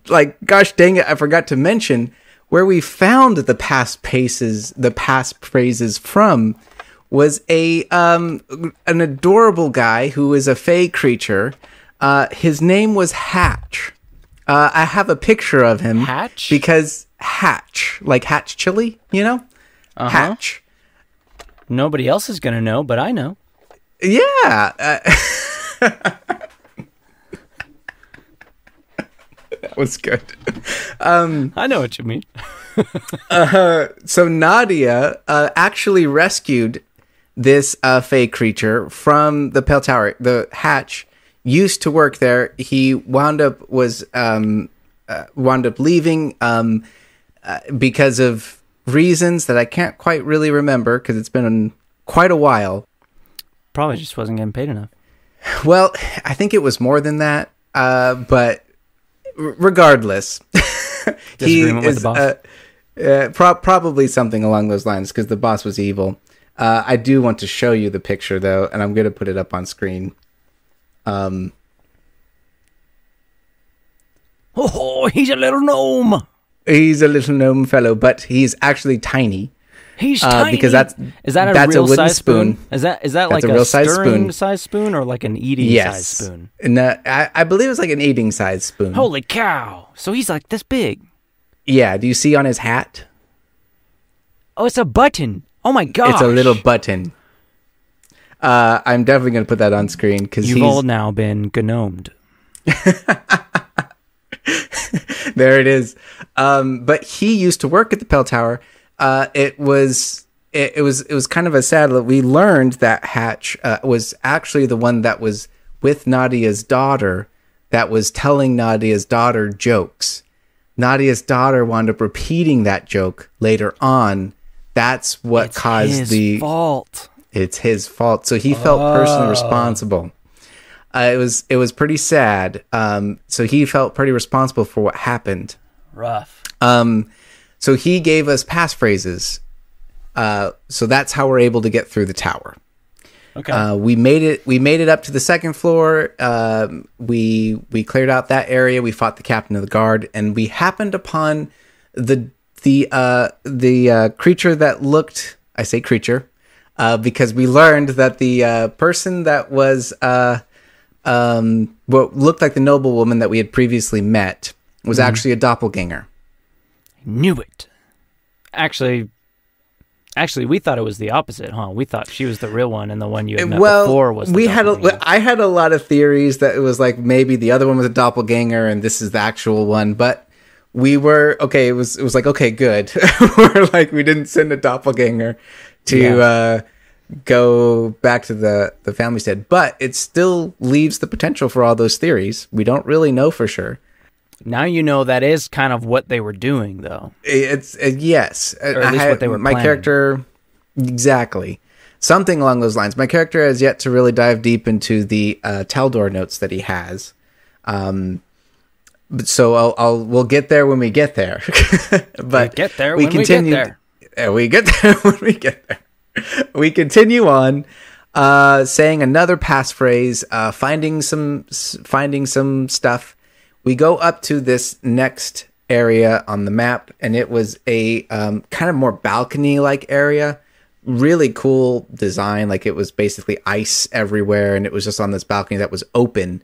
like, gosh dang it, I forgot to mention where we found the past paces, the past phrases from was a um an adorable guy who is a fey creature. Uh, his name was Hatch. Uh, I have a picture of him. Hatch? because Hatch, like Hatch chili, you know, Uh-huh. Hatch. Nobody else is gonna know, but I know. Yeah. Uh, that was good. I know what you mean. So Nadia uh, actually rescued this uh, fey creature from the Pale Tower. The Hatch used to work there. He wound up was um, uh, wound up leaving um, uh, because of reasons that I can't quite really remember because it's been quite a while. Probably just wasn't getting paid enough. Well, I think it was more than that. Uh, but r- regardless, he Disagreement with is the boss? Uh, uh, pro- probably something along those lines because the boss was evil. Uh, I do want to show you the picture though, and I'm going to put it up on screen. Um, Oh, he's a little gnome. he's a little gnome fellow, but he's actually tiny. He's uh, tiny. because that's is that a that's real a wooden size spoon? spoon. Is that is that That's like a real size stirring spoon. size spoon or like an eating yes, size spoon? And uh, I, I believe it's like an eating size spoon. Holy cow! So he's like this big. Yeah. Do you see on his hat? Oh, it's a button. Oh my god! It's a little button. Uh, I'm definitely gonna put that on screen because You've he's all now been gnomed. there. It is. Um, but he used to work at the Pale Tower. Uh, it was it, it was it was kind of a sad. That we learned that Hatch uh, was actually the one that was with Nadia's daughter, that was telling Nadia's daughter jokes. Nadia's daughter wound up repeating that joke later on. That's what It's caused his the fault. it's his fault. So he felt personally responsible. Uh, it was it was pretty sad. Um, so he felt pretty responsible for what happened. Rough. Um, so he gave us passphrases. Uh, so that's how we're able to get through the tower. Okay. Uh, we made it. We made it up to the second floor. Um, we we cleared out that area. We fought the captain of the guard, and we happened upon the the uh, the uh, creature that looked. I say creature uh, because we learned that the uh, person that was uh, um, what looked like the noblewoman that we had previously met was actually a doppelganger. I knew it. Actually, actually, we thought it was the opposite, huh? We thought she was the real one, and the one you had met well, before was. The we had a, I had a lot of theories that it was like maybe the other one was a doppelganger and this is the actual one, but we were okay. It was it was like okay, good. we're like we didn't send a doppelganger to Yeah. uh, go back to the the family stead, but it still leaves the potential for all those theories. We don't really know for sure. Now you know that is kind of what they were doing, though. It's uh, yes, Or at least what they were My planning. character, exactly, something along those lines. My character has yet to really dive deep into the uh, Taldor notes that he has. Um, so I'll, I'll we'll get there when we get there. but We get there when we get there. We get there when we get there. We continue on, uh, saying another passphrase, uh, finding some finding some stuff. We go up to this next area on the map, and it was a um, kind of more balcony like area. Really cool design. Like it was basically ice everywhere, and it was just on this balcony that was open.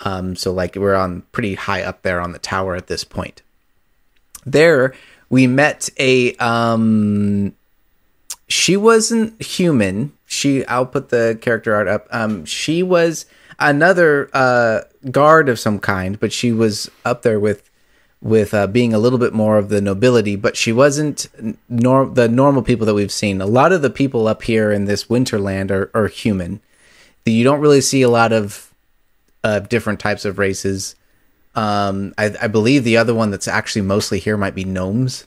Um, so like we're on pretty high up there on the tower at this point. There we met a um she wasn't human. She I'll put the character art up. Um she was another uh guard of some kind, but she was up there with with uh, being a little bit more of the nobility, but she wasn't nor- the normal people that we've seen. A lot of the people up here in this winterland are, are human. You don't really see a lot of uh, different types of races. Um, I, I believe the other one that's actually mostly here might be gnomes.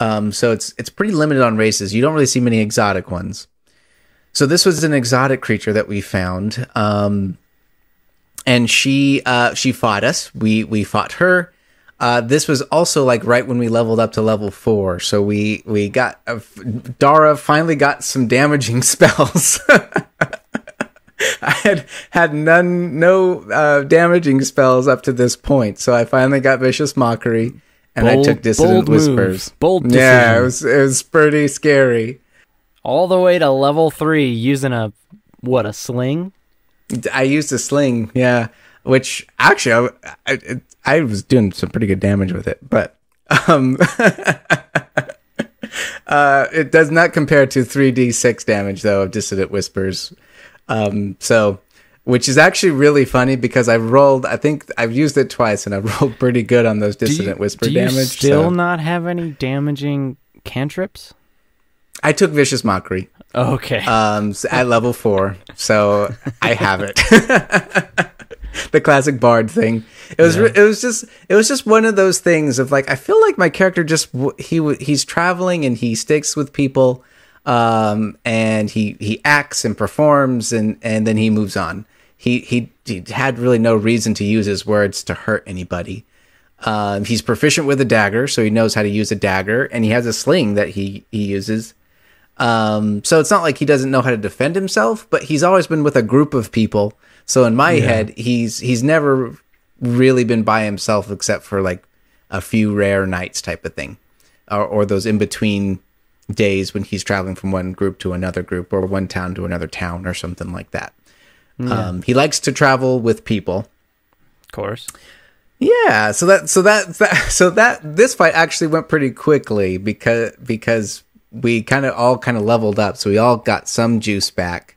Um, so it's it's pretty limited on races. You don't really see many exotic ones. So this was an exotic creature that we found, um, and she uh, she fought us. We we fought her. Uh, this was also like right when we leveled up to level four. So we we got uh, Dara finally got some damaging spells. I had had none, no uh, damaging spells up to this point. So I finally got vicious mockery, and Bold- I took dissonant bold move. whispers. Bold yeah, it was it was pretty scary. All the way to level three using a what a sling. I used a sling, yeah, which actually I, I, I was doing some pretty good damage with it, but um, uh, it does not compare to 3d6 damage though of dissonant whispers. Um, so, which is actually really funny because I've rolled, I think I've used it twice and I've rolled pretty good on those dissonant whisper do you damage. still so- not have any damaging cantrips? I took vicious mockery. Okay. um at level four so i have it the classic bard thing it was re- it was just it was just one of those things of like i feel like my character just he he's traveling and he sticks with people um and he he acts and performs and and then he moves on. He he, he had really no reason to use his words to hurt anybody. Um he's proficient with a dagger so he knows how to use a dagger and he has a sling that he he uses. Um, so it's not like he doesn't know how to defend himself, but he's always been with a group of people. So in my head, he's he's never really been by himself except for like a few rare nights type of thing, or, or those in between days when he's traveling from one group to another group or one town to another town or something like that. Um, he likes to travel with people. Of course. Yeah, so that so that, that so that this fight actually went pretty quickly because because we kind of all kind of leveled up, so we all got some juice back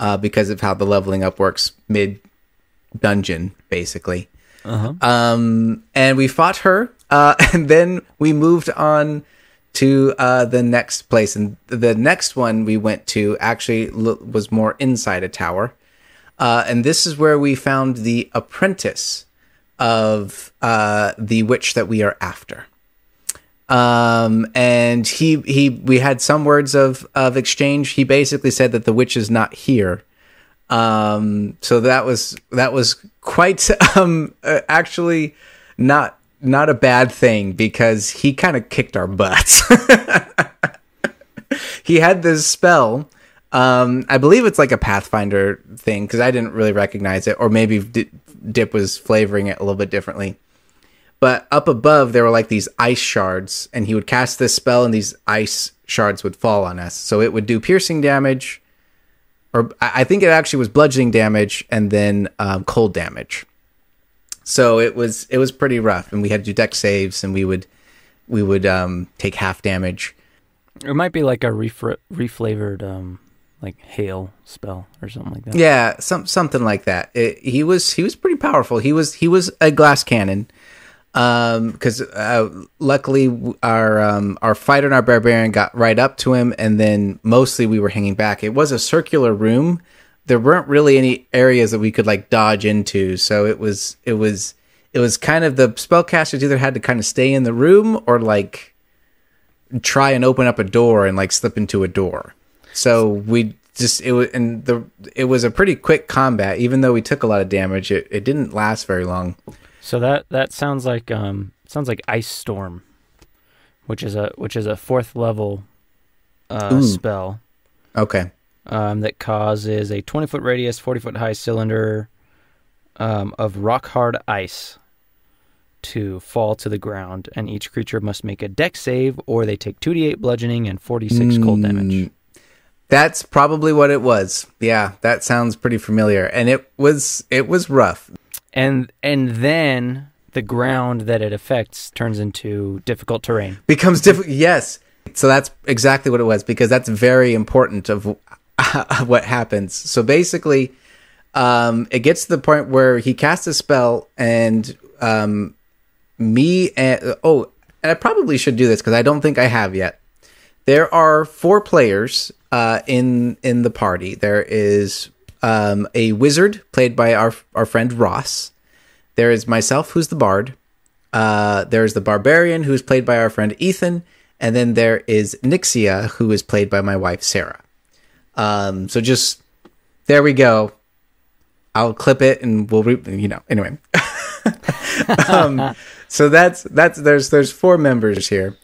uh, because of how the leveling up works mid dungeon, basically. Uh-huh. Um, and we fought her, uh, and then we moved on to uh, the next place, and the next one we went to actually was more inside a tower, uh, and this is where we found the apprentice of uh, the witch that we are after. Um, and he he we had some words of of exchange. He basically said that the witch is not here. Um, so that was that was quite um uh, actually not not a bad thing because he kind of kicked our butts. he had this spell. Um, I believe it's like a Pathfinder thing because I didn't really recognize it, or maybe D- Dip was flavoring it a little bit differently. But up above, there were like these ice shards, and he would cast this spell, and these ice shards would fall on us. So it would do piercing damage, or I I think it actually was bludgeoning damage, and then um, cold damage. So it was it was pretty rough, and we had to do dex saves, and we would we would um, take half damage. It might be like a refra- reflavored, um, like hail spell or something like that. Yeah, some something like that. It, he was he was pretty powerful. He was he was a glass cannon. Um, because uh, luckily our um our fighter and our barbarian got right up to him, and then mostly we were hanging back. It was a circular room. There weren't really any areas that we could like dodge into, so it was it was it was kind of the spellcasters either had to kind of stay in the room or like try and open up a door and like slip into a door. So we just it was and the it was a pretty quick combat. Even though we took a lot of damage, it, it didn't last very long. So that that sounds like um sounds like ice storm, which is a which is a fourth level uh, Ooh. spell Okay. Um, that causes a twenty foot radius, forty foot high cylinder um, of rock hard ice to fall to the ground, and each creature must make a dex save, or they take two d eight bludgeoning and forty six cold damage. Mm, That's probably what it was. Yeah, that sounds pretty familiar. And it was it was rough. And and then the ground that it affects turns into difficult terrain. Becomes difficult. Yes. So that's exactly what it was because that's very important of what happens. So basically, um, it gets to the point where he casts a spell and um, me and oh, and I probably should do this because I don't think I have yet. There are four players uh, in in the party. There is um, a wizard played by our our friend Ross. There is myself, who's the bard. Uh, there's the barbarian, who's played by our friend Ethan, and then there is Nixia, who is played by my wife Sarah. Um, so just there we go. I'll clip it and we'll re- you know anyway. um, so that's that's there's there's four members here.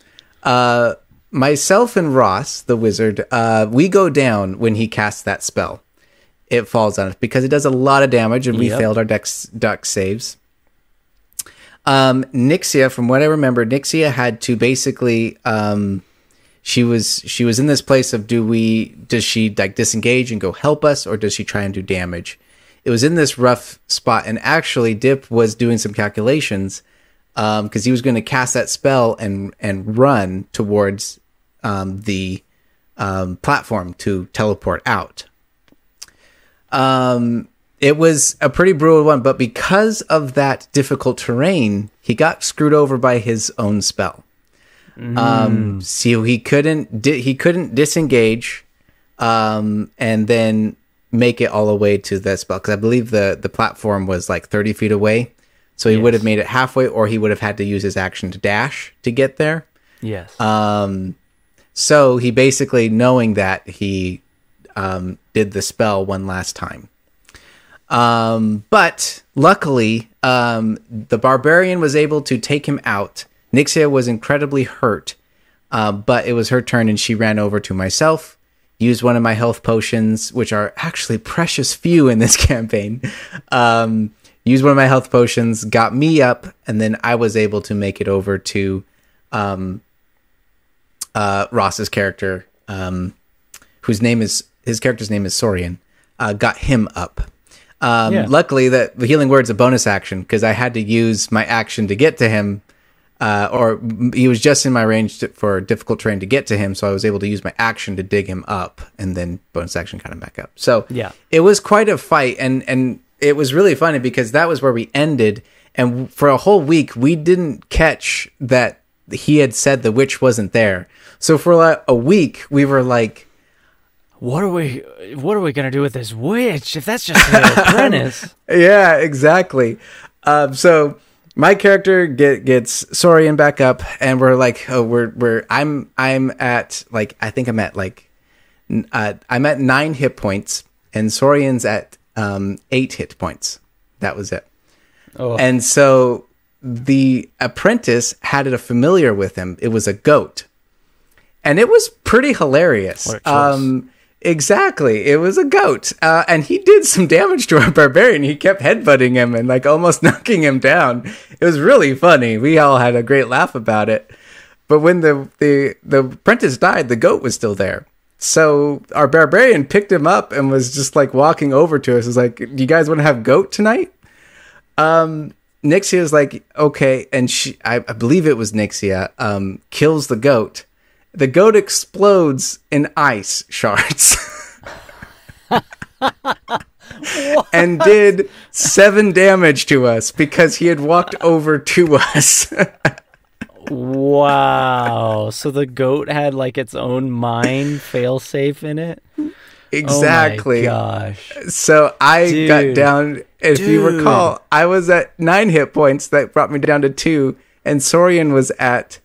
Uh, myself and Ross, the wizard, uh, we go down when he casts that spell. It falls on us because it does a lot of damage, and we Yep. failed our dex duck saves. Um, Nixia, from what I remember, Nixia had to basically um, she was she was in this place of do we does she like disengage and go help us or does she try and do damage? It was in this rough spot, and actually, Dip was doing some calculations because he was going to cast that spell and and run towards um, the um, platform to teleport out. Um, it was a pretty brutal one, but because of that difficult terrain, he got screwed over by his own spell. Um, so he couldn't di- he couldn't disengage, um, and then make it all the way to the spell because I believe the the platform was like thirty feet away. So he would have made it halfway, or he would have had to use his action to dash to get there. Yes. Um, so he basically, knowing that, he um, did the spell one last time. Um, but luckily, um, the barbarian was able to take him out. Nixia was incredibly hurt, uh, but it was her turn, and she ran over to myself, used one of my health potions, which are actually precious few in this campaign. Um, used one of my health potions, got me up, and then I was able to make it over to um, uh, Ross's character, um, whose name is his character's name is Sorian, uh, got him up. Um, Yeah. Luckily, that the healing word's a bonus action because I had to use my action to get to him, uh, or he was just in my range to, for difficult terrain to get to him, so I was able to use my action to dig him up, and then bonus action kind of back up. So Yeah. it was quite a fight, and and it was really funny because that was where we ended, and for a whole week we didn't catch that he had said the witch wasn't there. So for like a week we were like. What are we? What are we gonna do with this witch? If that's just an apprentice. Yeah, exactly. Um, so my character get, gets Sorian back up, and we're like, oh, we're we're I'm I'm at like I think I'm at like uh, I'm at nine hit points, and Sorian's at um, eight hit points. That was it. Oh, And so the apprentice had a familiar with him. It was a goat. And it was pretty hilarious. Um, exactly. It was a goat. Uh, and he did some damage to our barbarian. He kept headbutting him and like almost knocking him down. It was really funny. We all had a great laugh about it. But when the, the, the apprentice died, the goat was still there. So our barbarian picked him up and was just like walking over to us. Was like, "Do you guys want to have goat tonight?" Um, Nixia is like, okay, and she, I, I believe it was Nixia, um, kills the goat. The goat explodes in ice shards. and did seven damage to us because he had walked over to us. wow. So the goat had like its own mine failsafe in it. exactly. Oh my gosh. So I Dude. got down. If you recall, I was at nine hit points. That brought me down to two, and Sorian was at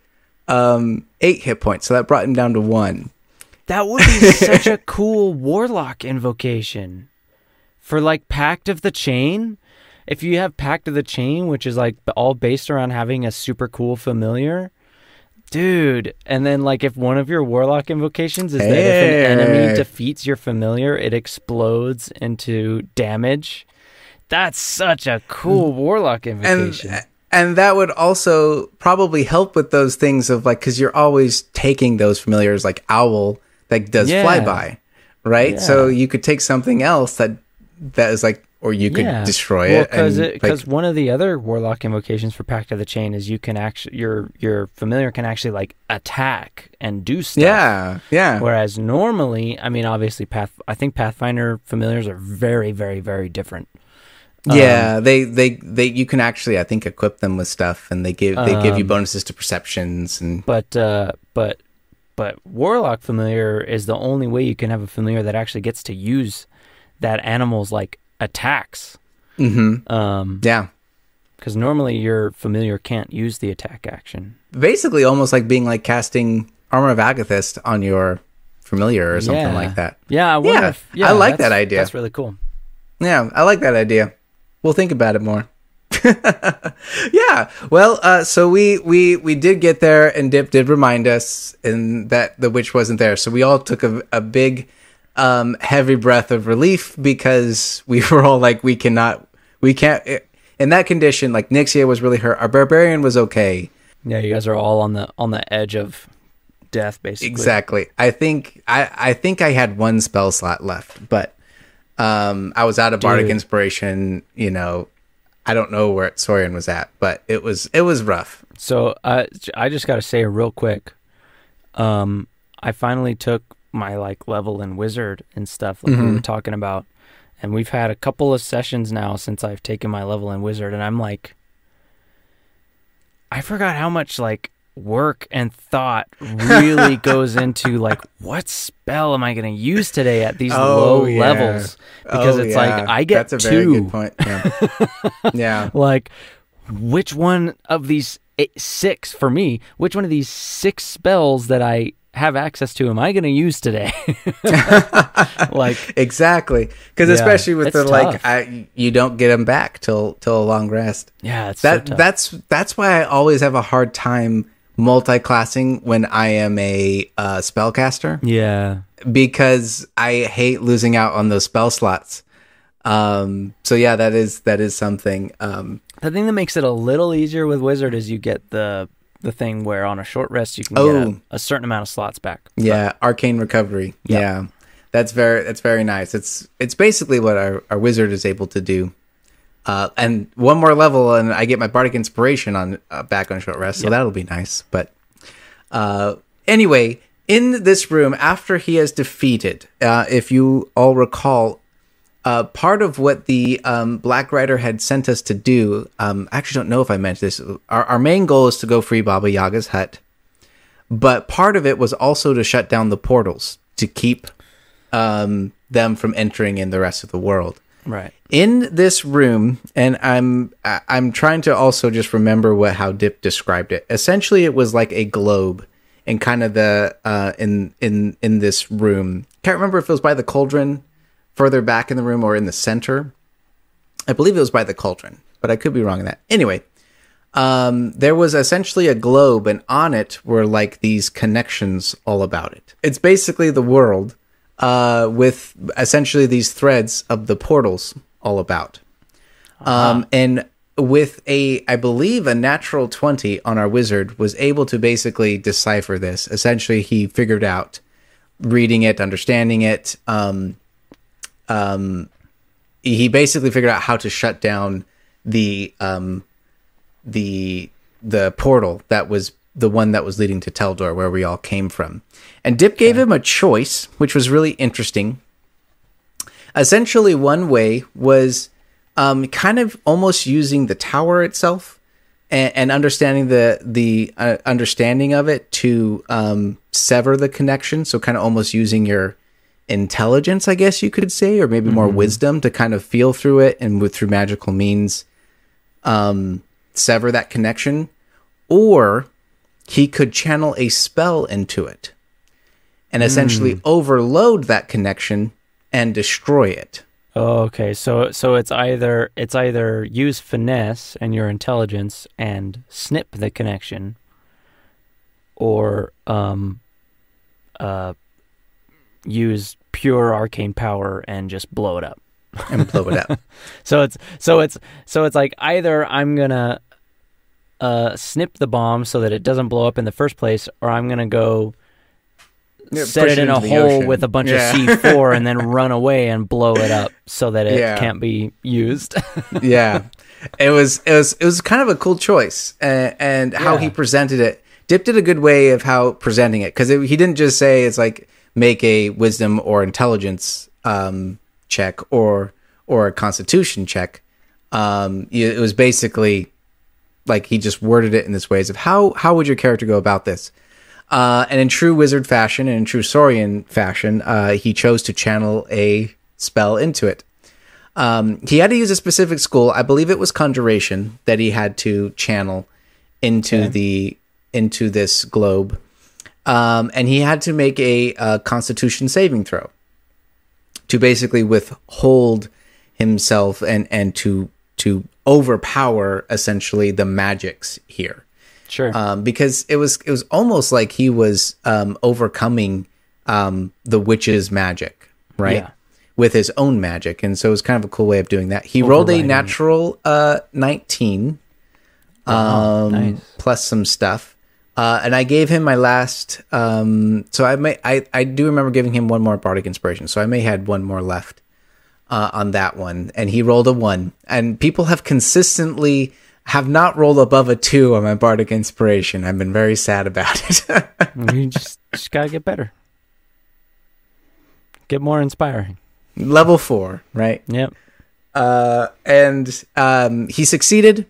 um, eight hit points. So that brought him down to one. That would be such a cool warlock invocation for like Pact of the Chain. If you have Pact of the Chain, which is like all based around having a super cool familiar, dude. And then like if one of your warlock invocations is that if an enemy defeats your familiar, it explodes into damage. That's such a cool warlock invocation. and that would also probably help with those things of like because you're always taking those familiars like owl that does Yeah. flyby right so you could take something else that that is like or you could Yeah. destroy well, it and, like- because one of the other warlock invocations for Pact of the Chain is you can actually your your familiar can actually like attack and do stuff. yeah yeah Whereas normally, I mean, obviously, path. I think Pathfinder familiars are very, very, very different. Yeah they they they you can actually i think equip them with stuff and they give they give you Um, bonuses to perceptions and But uh, but but warlock familiar is the only way you can have a familiar that actually gets to use that animal's like attacks. hmm Um, yeah because normally your familiar can't use the attack action. basically almost like being like casting armor of Agathys on your familiar or something Yeah. like that Yeah, I Yeah, if, yeah, I like that idea. That's really cool. Yeah, I like that idea. We'll think about it more. yeah. Well, uh, so we we we did get there, and Dip did remind us, and that the witch wasn't there. So we all took a, a big, um, heavy breath of relief because we were all like, we cannot, we can't. In that condition, like Nixia was really hurt. Our barbarian was okay. Yeah, you guys are all on the on the edge of death, basically. Exactly. I think I I think I had one spell slot left, but um I was out of bardic Dude. inspiration, you know. I don't know where Sorian was at, but it was it was rough. So uh, I just got to say real quick, um, I finally took my like level in wizard and stuff like we Mhm. were talking about, and we've had a couple of sessions now since I've taken my level in wizard, and I'm like, I forgot how much like work and thought really goes into like what spell am I going to use today at these Oh, low yeah. levels because Oh, it's yeah. like I get That's a two very good point. Yeah. yeah. like which one of these eight, six for me which one of these six spells that i have access to am i going to use today like Exactly. Cuz Yeah, especially with the like. I you don't get them back till till a long rest. yeah it's That so tough. that's that's why I always have a hard time multi-classing when I am a uh, spellcaster. yeah because I hate losing out on those spell slots. Um, so yeah, that is that is something. Um, the thing that makes it a little easier with wizard is you get the the thing where on a short rest you can Oh. get a, a certain amount of slots back. Yeah, arcane recovery. Yeah. Yeah. That's very that's very nice. It's it's basically what our, our wizard is able to do. Uh, and one more level, and I get my bardic inspiration on uh, back on short rest, so that'll be nice. But uh, anyway, in this room, after he has defeated, uh, if you all recall, uh, part of what the um, Black Rider had sent us to do, um, I actually don't know if I mentioned this. Our, our main goal is to go free Baba Yaga's hut, but part of it was also to shut down the portals to keep um, them from entering in the rest of the world Right. in this room and i'm i'm trying to also just remember what how dip described it essentially it was like a globe and kind of the uh in in in this room can't remember if it was by the cauldron further back in the room or in the center i believe it was by the cauldron but i could be wrong in that anyway um, there was essentially a globe, and on it were like these connections all about it. It's basically the world uh, with essentially these threads of the portals all about. Um, and with a, I believe, a natural 20 on our wizard was able to basically decipher this. Essentially, he figured out reading it, understanding it. Um, um, he basically figured out how to shut down the um, the the portal that was the one that was leading to Taldor, where we all came from. And Dip gave him a choice, which was really interesting. Essentially, one way was um, kind of almost using the tower itself and, and understanding the the uh, understanding of it to um, sever the connection. So, kind of almost using your intelligence, I guess you could say, or maybe more wisdom to kind of feel through it and with through magical means um, sever that connection, or he could channel a spell into it and essentially overload that connection and destroy it. Oh, okay. So so it's either it's either use finesse and your intelligence and snip the connection, or um, uh, use pure arcane power and just blow it up. and blow it up. So it's so it's so it's like either I'm gonna uh, snip the bomb so that it doesn't blow up in the first place, or I'm gonna go Yeah, set it in a hole ocean. with a bunch Yeah. of C4 and then run away and blow it up so that it Yeah. can't be used. yeah, it was it was it was kind of a cool choice, and, and how he presented it. Dip did a good way of how presenting it because he didn't just say it's like make a wisdom or intelligence um, check or or a constitution check. Um, it was basically like he just worded it in this ways of how how would your character go about this. Uh, and in true wizard fashion and in true Sorian fashion, uh, he chose to channel a spell into it. Um, he had to use a specific school. I believe it was conjuration that he had to channel into the into this globe, um, and he had to make a, uh Constitution saving throw to basically withhold himself and and to to overpower essentially the magics here sure. um, because it was it was almost like he was um, overcoming um, the witch's magic, right? Yeah. With his own magic, and so it was kind of a cool way of doing that. He rolled a natural uh, nineteen, um, nice. plus some stuff, uh, and I gave him my last. Um, so I may I I do remember giving him one more bardic inspiration, so I may had one more left uh, on that one, and he rolled a one. And people have consistently have not rolled above a two on my bardic inspiration. I've been very sad about it. you just just gotta get better. Get more inspiring. Level four, right? Yep. Uh, and um, he succeeded.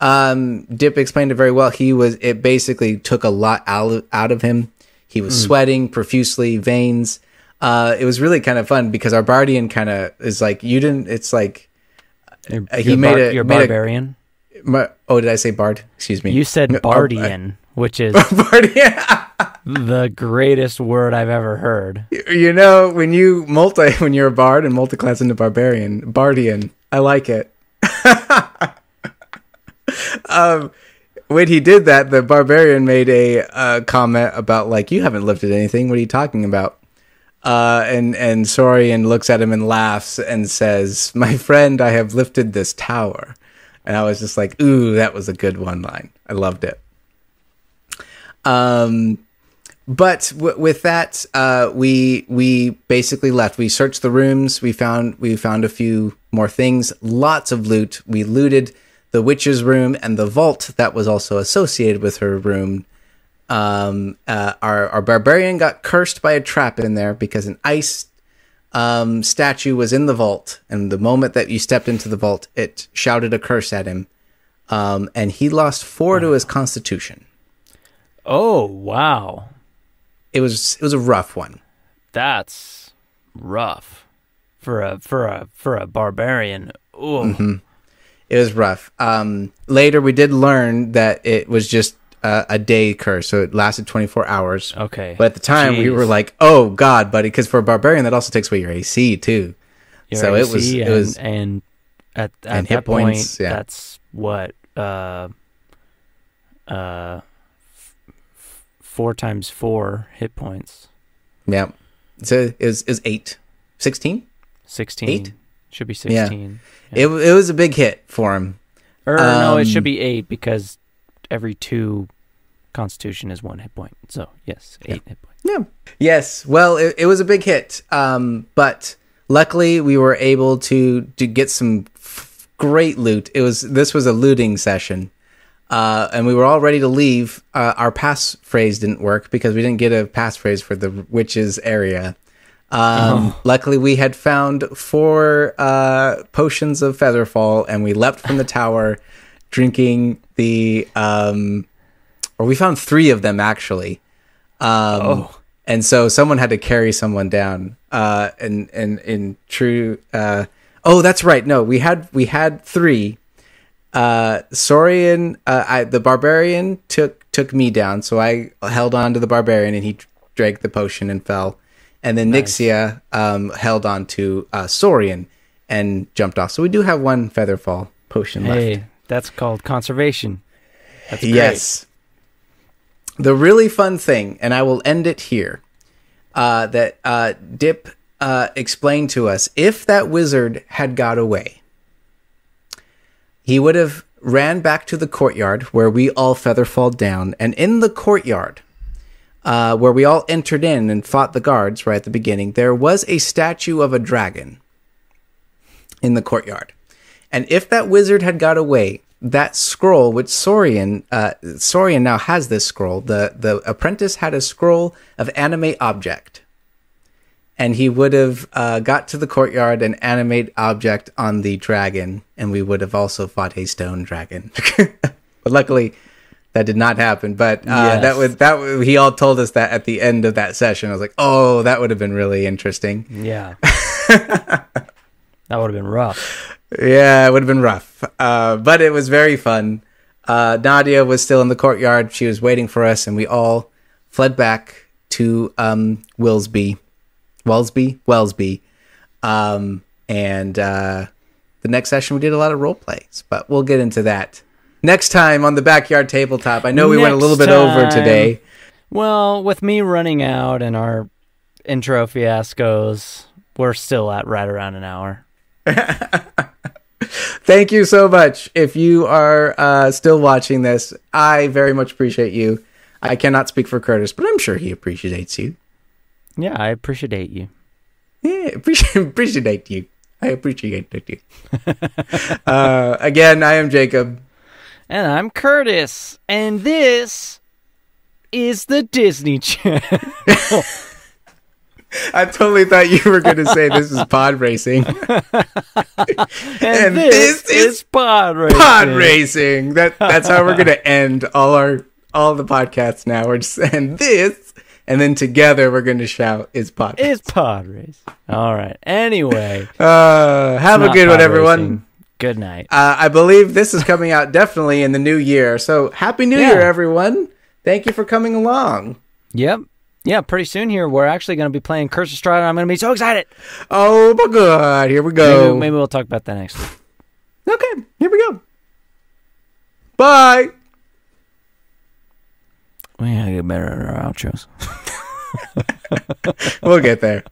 Um, Dip explained it very well. He was it basically took a lot out out of him. He was sweating profusely, veins. Uh, it was really kind of fun because our Bardian kind of is like you didn't. It's like You're, Uh, he you're made bar- a- you're made a- barbarian. my, oh, did I say Bard? Excuse me. You said oh, bardian, which is Bardian. the greatest word I've ever heard. You know, when you multi, when you're a bard and multi-class into barbarian, bardian, I like it. um, when he did that, the barbarian made a uh, comment about like, "You haven't lifted anything. What are you talking about?" Uh, and and Sorian looks at him and laughs and says, "My friend, I have lifted this tower." And I was just like, "Ooh, that was a good one line. I loved it." Um, but w- with that, uh, we we basically left. We searched the rooms. We found we found a few more things. Lots of loot. We looted the witch's room and the vault that was also associated with her room. Um, uh, our our barbarian got cursed by a trap in there because an ice um, statue was in the vault, and the moment that you stepped into the vault, it shouted a curse at him, um, and he lost four to his constitution. Oh wow, It was it was a rough one. that's rough for a for a for a barbarian. Oh, Mm-hmm. It was rough. Um, later, we did learn that it was just uh, a day curse, so it lasted 24 hours. okay. But at the time, we were like, "Oh God, buddy!" Because for a barbarian, that also takes away your AC too. Your so it was AC it and, was and at, at and that hit points, point, yeah. that's what uh uh f- four times four hit points. yeah. So it was eight, 16? Sixteen Eight? should be Yeah. sixteen. It it was a big hit for him. Or no, it Um, should be eight because every two Constitution is one hit point. So yes, eight hit points. Yeah. Yes. Well, it, it was a big hit. Um, but luckily we were able to to get some f- great loot. It was this was a looting session. Uh, and we were all ready to leave. Uh, our passphrase didn't work because we didn't get a passphrase for the witches area. Um, Luckily, we had found four uh, potions of Featherfall, and we leapt from the tower, drinking the. Um, or we found three of them actually. Um, Oh. and so someone had to carry someone down. Uh, and and in true, uh, oh, that's right. No, we had we had three. Uh, Sorian, uh, I, the barbarian took took me down, so I held on to the barbarian, and he drank the potion and fell. And then Nixia um, held on to uh, Sorian and jumped off. So we do have one Featherfall potion left. Hey, that's called conservation. That's great. Yes. The really fun thing, and I will end it here, uh, that uh, Dip uh, explained to us if that wizard had got away, he would have ran back to the courtyard where we all feather fall down, and in the courtyard, uh, where we all entered in and fought the guards right at the beginning, there was a statue of a dragon in the courtyard. And if that wizard had got away, that scroll, which Sorian, uh, Sorian now has this scroll. The the apprentice had a scroll of animate object, and he would have uh, got to the courtyard and animate object on the dragon, and we would have also fought a stone dragon. but luckily, that did not happen. But uh, Yes. that was that. He all told us that at the end of that session. I was like, oh, that would have been really interesting. Yeah. that would have been rough. Yeah, it would have been rough. Uh, but it was very fun. Uh, Nadia was still in the courtyard. She was waiting for us, and we all fled back to um, Willsby. Wellsby? Wellsby. Um, and uh, the next session, we did a lot of role plays, but we'll get into that next time on the backyard tabletop. I know we went a little Next bit over today. Well, with me running out and our intro fiascos, we're still at right around an hour. Thank you so much. If you are uh, still watching this, I very much appreciate you. I cannot speak for Kurtis, but I'm sure he appreciates you. Yeah, I appreciate you. Yeah, appreciate appreciate you. I appreciate you. uh, again, I am Jacob. And I'm Kurtis, and this is the Disney Channel. I totally thought you were going to say this is pod racing. and, And this, this is is Pod Racing. pod racing. That that's how we're going to end all our all the podcasts now. We're just and this, and then together we're going to shout is pod. It's Pod Race. All right. Anyway, Uh, have a good one, everyone. racing. Good night. Uh, I believe this is coming out definitely in the new year. So happy New Yeah. Year, everyone! Thank you for coming along. Yep. Yeah, pretty soon here, we're actually going to be playing Curse of Strahd. I'm going to be so excited. Oh my God! Here we Maybe, go. maybe we'll talk about that next week. Okay, here we go. Bye. We gotta get better at our outros. We'll get there.